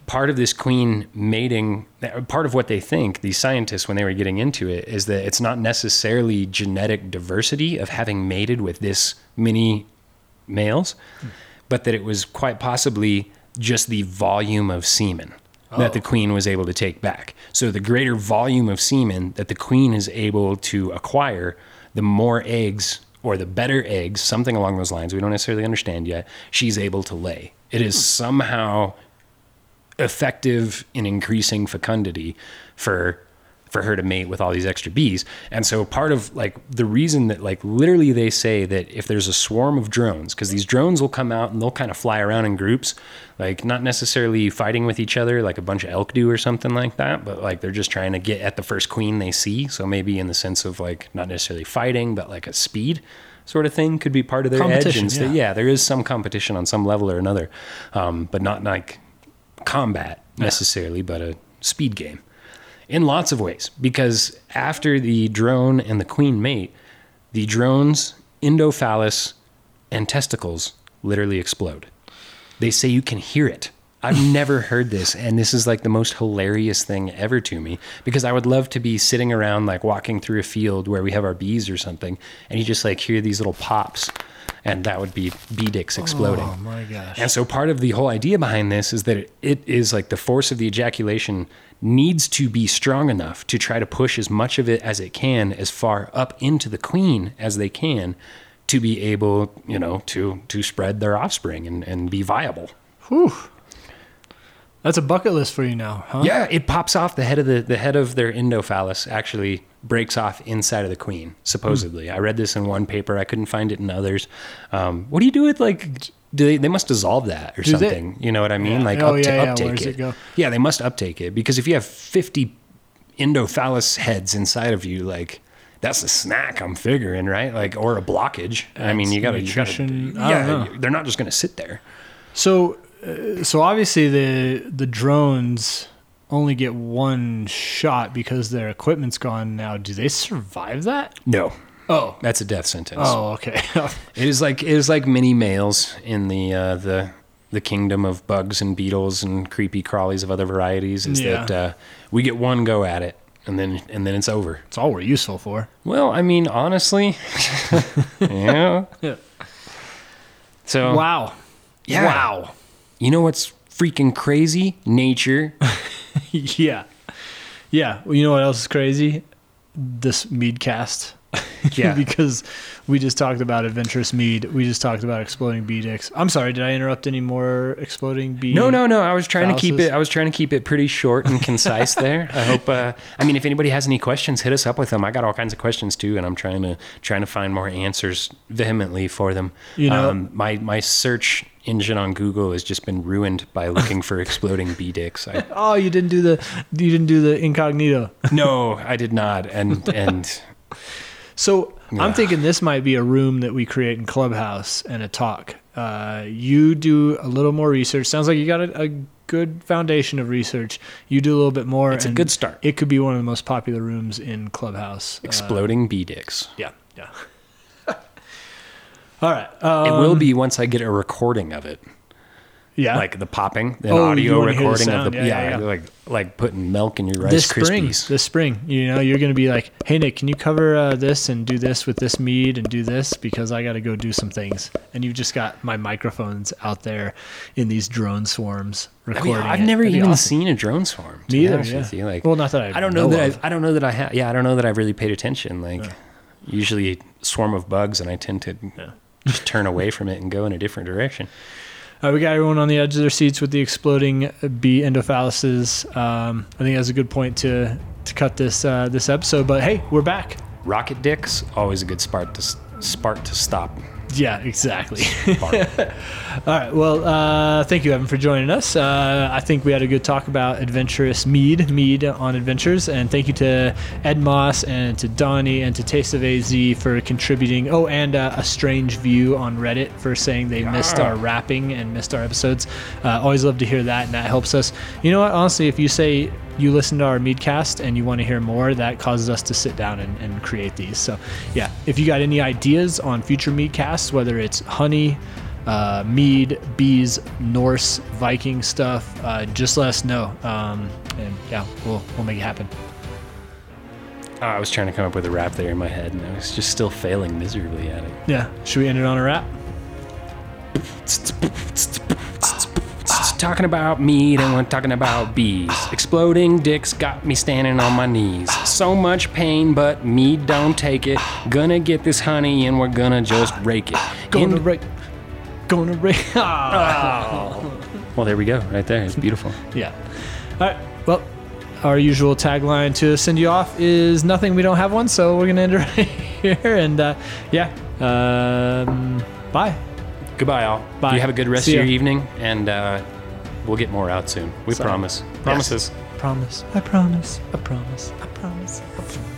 part of this queen mating part of what they think these scientists when they were getting into it is that it's not necessarily genetic diversity of having mated with this many males but that it was quite possibly just the volume of semen that the oh. queen was able to take back. So the greater volume of semen that the queen is able to acquire the more eggs or the better eggs something along those lines we don't necessarily understand yet she's able to lay. It is hmm. somehow effective in increasing fecundity for for her to mate with all these extra bees. And so part of like the reason that like literally they say that if there's a swarm of drones cuz these drones will come out and they'll kind of fly around in groups like not necessarily fighting with each other like a bunch of elk do or something like that, but like they're just trying to get at the first queen they see. So maybe in the sense of like not necessarily fighting but like a speed sort of thing could be part of their edge and yeah. yeah, there is some competition on some level or another. Um, but not like combat necessarily, but a speed game in lots of ways. Because after the drone and the queen mate, the drone's endophallus and testicles literally explode. They say you can hear it. I've never heard this, and this is like the most hilarious thing ever to me because I would love to be sitting around, like walking through a field where we have our bees or something, and you just like hear these little pops, and that would be bee dicks exploding. Oh my gosh. And so part of the whole idea behind this is that it, it is like the force of the ejaculation needs to be strong enough to try to push as much of it as it can as far up into the queen as they can to be able, you know, to to spread their offspring and, and be viable. Whew. That's a bucket list for you now, huh? Yeah, it pops off the head of the the head of their endophallus actually breaks off inside of the queen. Supposedly, I read this in one paper. I couldn't find it in others. Um, what do you do with like? Do they? They must dissolve that or Do they? something. You know what I mean? Yeah. Like Oh, up to yeah, yeah. uptake does it. it go? Yeah, they must uptake it because if you have fifty endophallus heads inside of you, like. That's a snack, I'm figuring, right? Like, or a blockage. I mean, you gotta, you gotta, nutrition. I yeah, they're not just gonna sit there. So, uh, so obviously the the drones only get one shot because their equipment's gone now. Do they survive that? No, Oh. that's a death sentence. Oh, okay. It is like it is like many males in the uh, the the kingdom of bugs and beetles and creepy crawlies of other varieties. Is Yeah. that uh, we get one go at it, and then and then it's over. It's all we're useful for. Well, I mean, honestly, yeah. Yeah. So Wow. Yeah. Wow. you know what's freaking crazy? Nature. yeah. Yeah. Well, you know what else is crazy? This mead cast. Yeah. because we just talked about adventurous mead. We just talked about exploding bee dicks. I'm sorry, did I interrupt any more exploding bee? No, no, no. I was trying to keep it. I was trying to keep it pretty short and concise there. I hope. Uh, I mean, if anybody has any questions, hit us up with them. I got all kinds of questions too, and I'm trying to trying to find more answers vehemently for them. You know- um, my my search engine on Google has just been ruined by looking for exploding bee dicks. I, Oh, you didn't do the you didn't do the incognito. no, I did not. And and So I'm thinking this might be a room that we create in Clubhouse and a talk. Uh, you do a little more research. Sounds like you got a, a good foundation of research. You do a little bit more. It's a good start. It could be one of the most popular rooms in Clubhouse. Uh, exploding bee dicks. yeah, yeah. All right. Um, It will be once I get a recording of it. Yeah. like the popping, the Oh, audio wanna the recording of the Yeah, yeah, yeah, yeah. like like putting milk in your Rice this spring, Krispies. this spring, you know, you're gonna be like, "Hey Nick, can you cover uh, this and do this with this mead and do this because I got to go do some things." And you've just got my microphones out there in these drone swarms I recording. mean, I've it. never That'd even awesome. seen a drone swarm. To Me either, yeah. you. Like, Well, not that I I don't know know that of. I, I don't know that I have. Yeah, I don't know that I've really paid attention. Like, usually swarm of bugs, and I tend to just turn away from it and go in a different direction. Uh, we got everyone on the edge of their seats with the exploding bee endophalluses. Um, I think that's a good point to to cut this uh, this episode. But hey, we're back. Rocket dicks, always a good spark to spark to stop. Yeah, exactly. All right. Well, uh, thank you, Evan, for joining us. Uh, I think we had a good talk about adventurous mead, mead on adventures, and thank you to Ed Moss and to Donnie and to Taste of AZ for contributing. Oh, and uh, a strange view on Reddit for saying they missed our wrapping and missed our episodes. Uh, always love to hear that, and that helps us. You know what? Honestly, if you say you listen to our Meadcast and you want to hear more, that causes us to sit down and, and create these. So, yeah, if you got any ideas on future Meadcasts, whether it's honey, uh, mead, bees, Norse, Viking stuff, uh, just let us know. Um, and yeah, we'll we'll make it happen. Oh, I was trying to come up with a rap there in my head, and I was just still failing miserably at it. Yeah, should we end it on a wrap? Talking about mead and we're talking about bees. Exploding dicks got me standing on my knees. So much pain, but me don't take it. Gonna get this honey and we're gonna just rake it. Gonna In- rake. Gonna rake. Ah. well, there we go, right there. It's beautiful. Yeah. All right. Well, our usual tagline to send you off is nothing. We don't have one, so we're gonna end it right here. And uh, yeah. Um, bye. Goodbye, all. Bye. You have a good rest of your evening, and uh, we'll get more out soon. We Sorry. promise. Promises. Promise. I promise. I promise. I promise. I promise.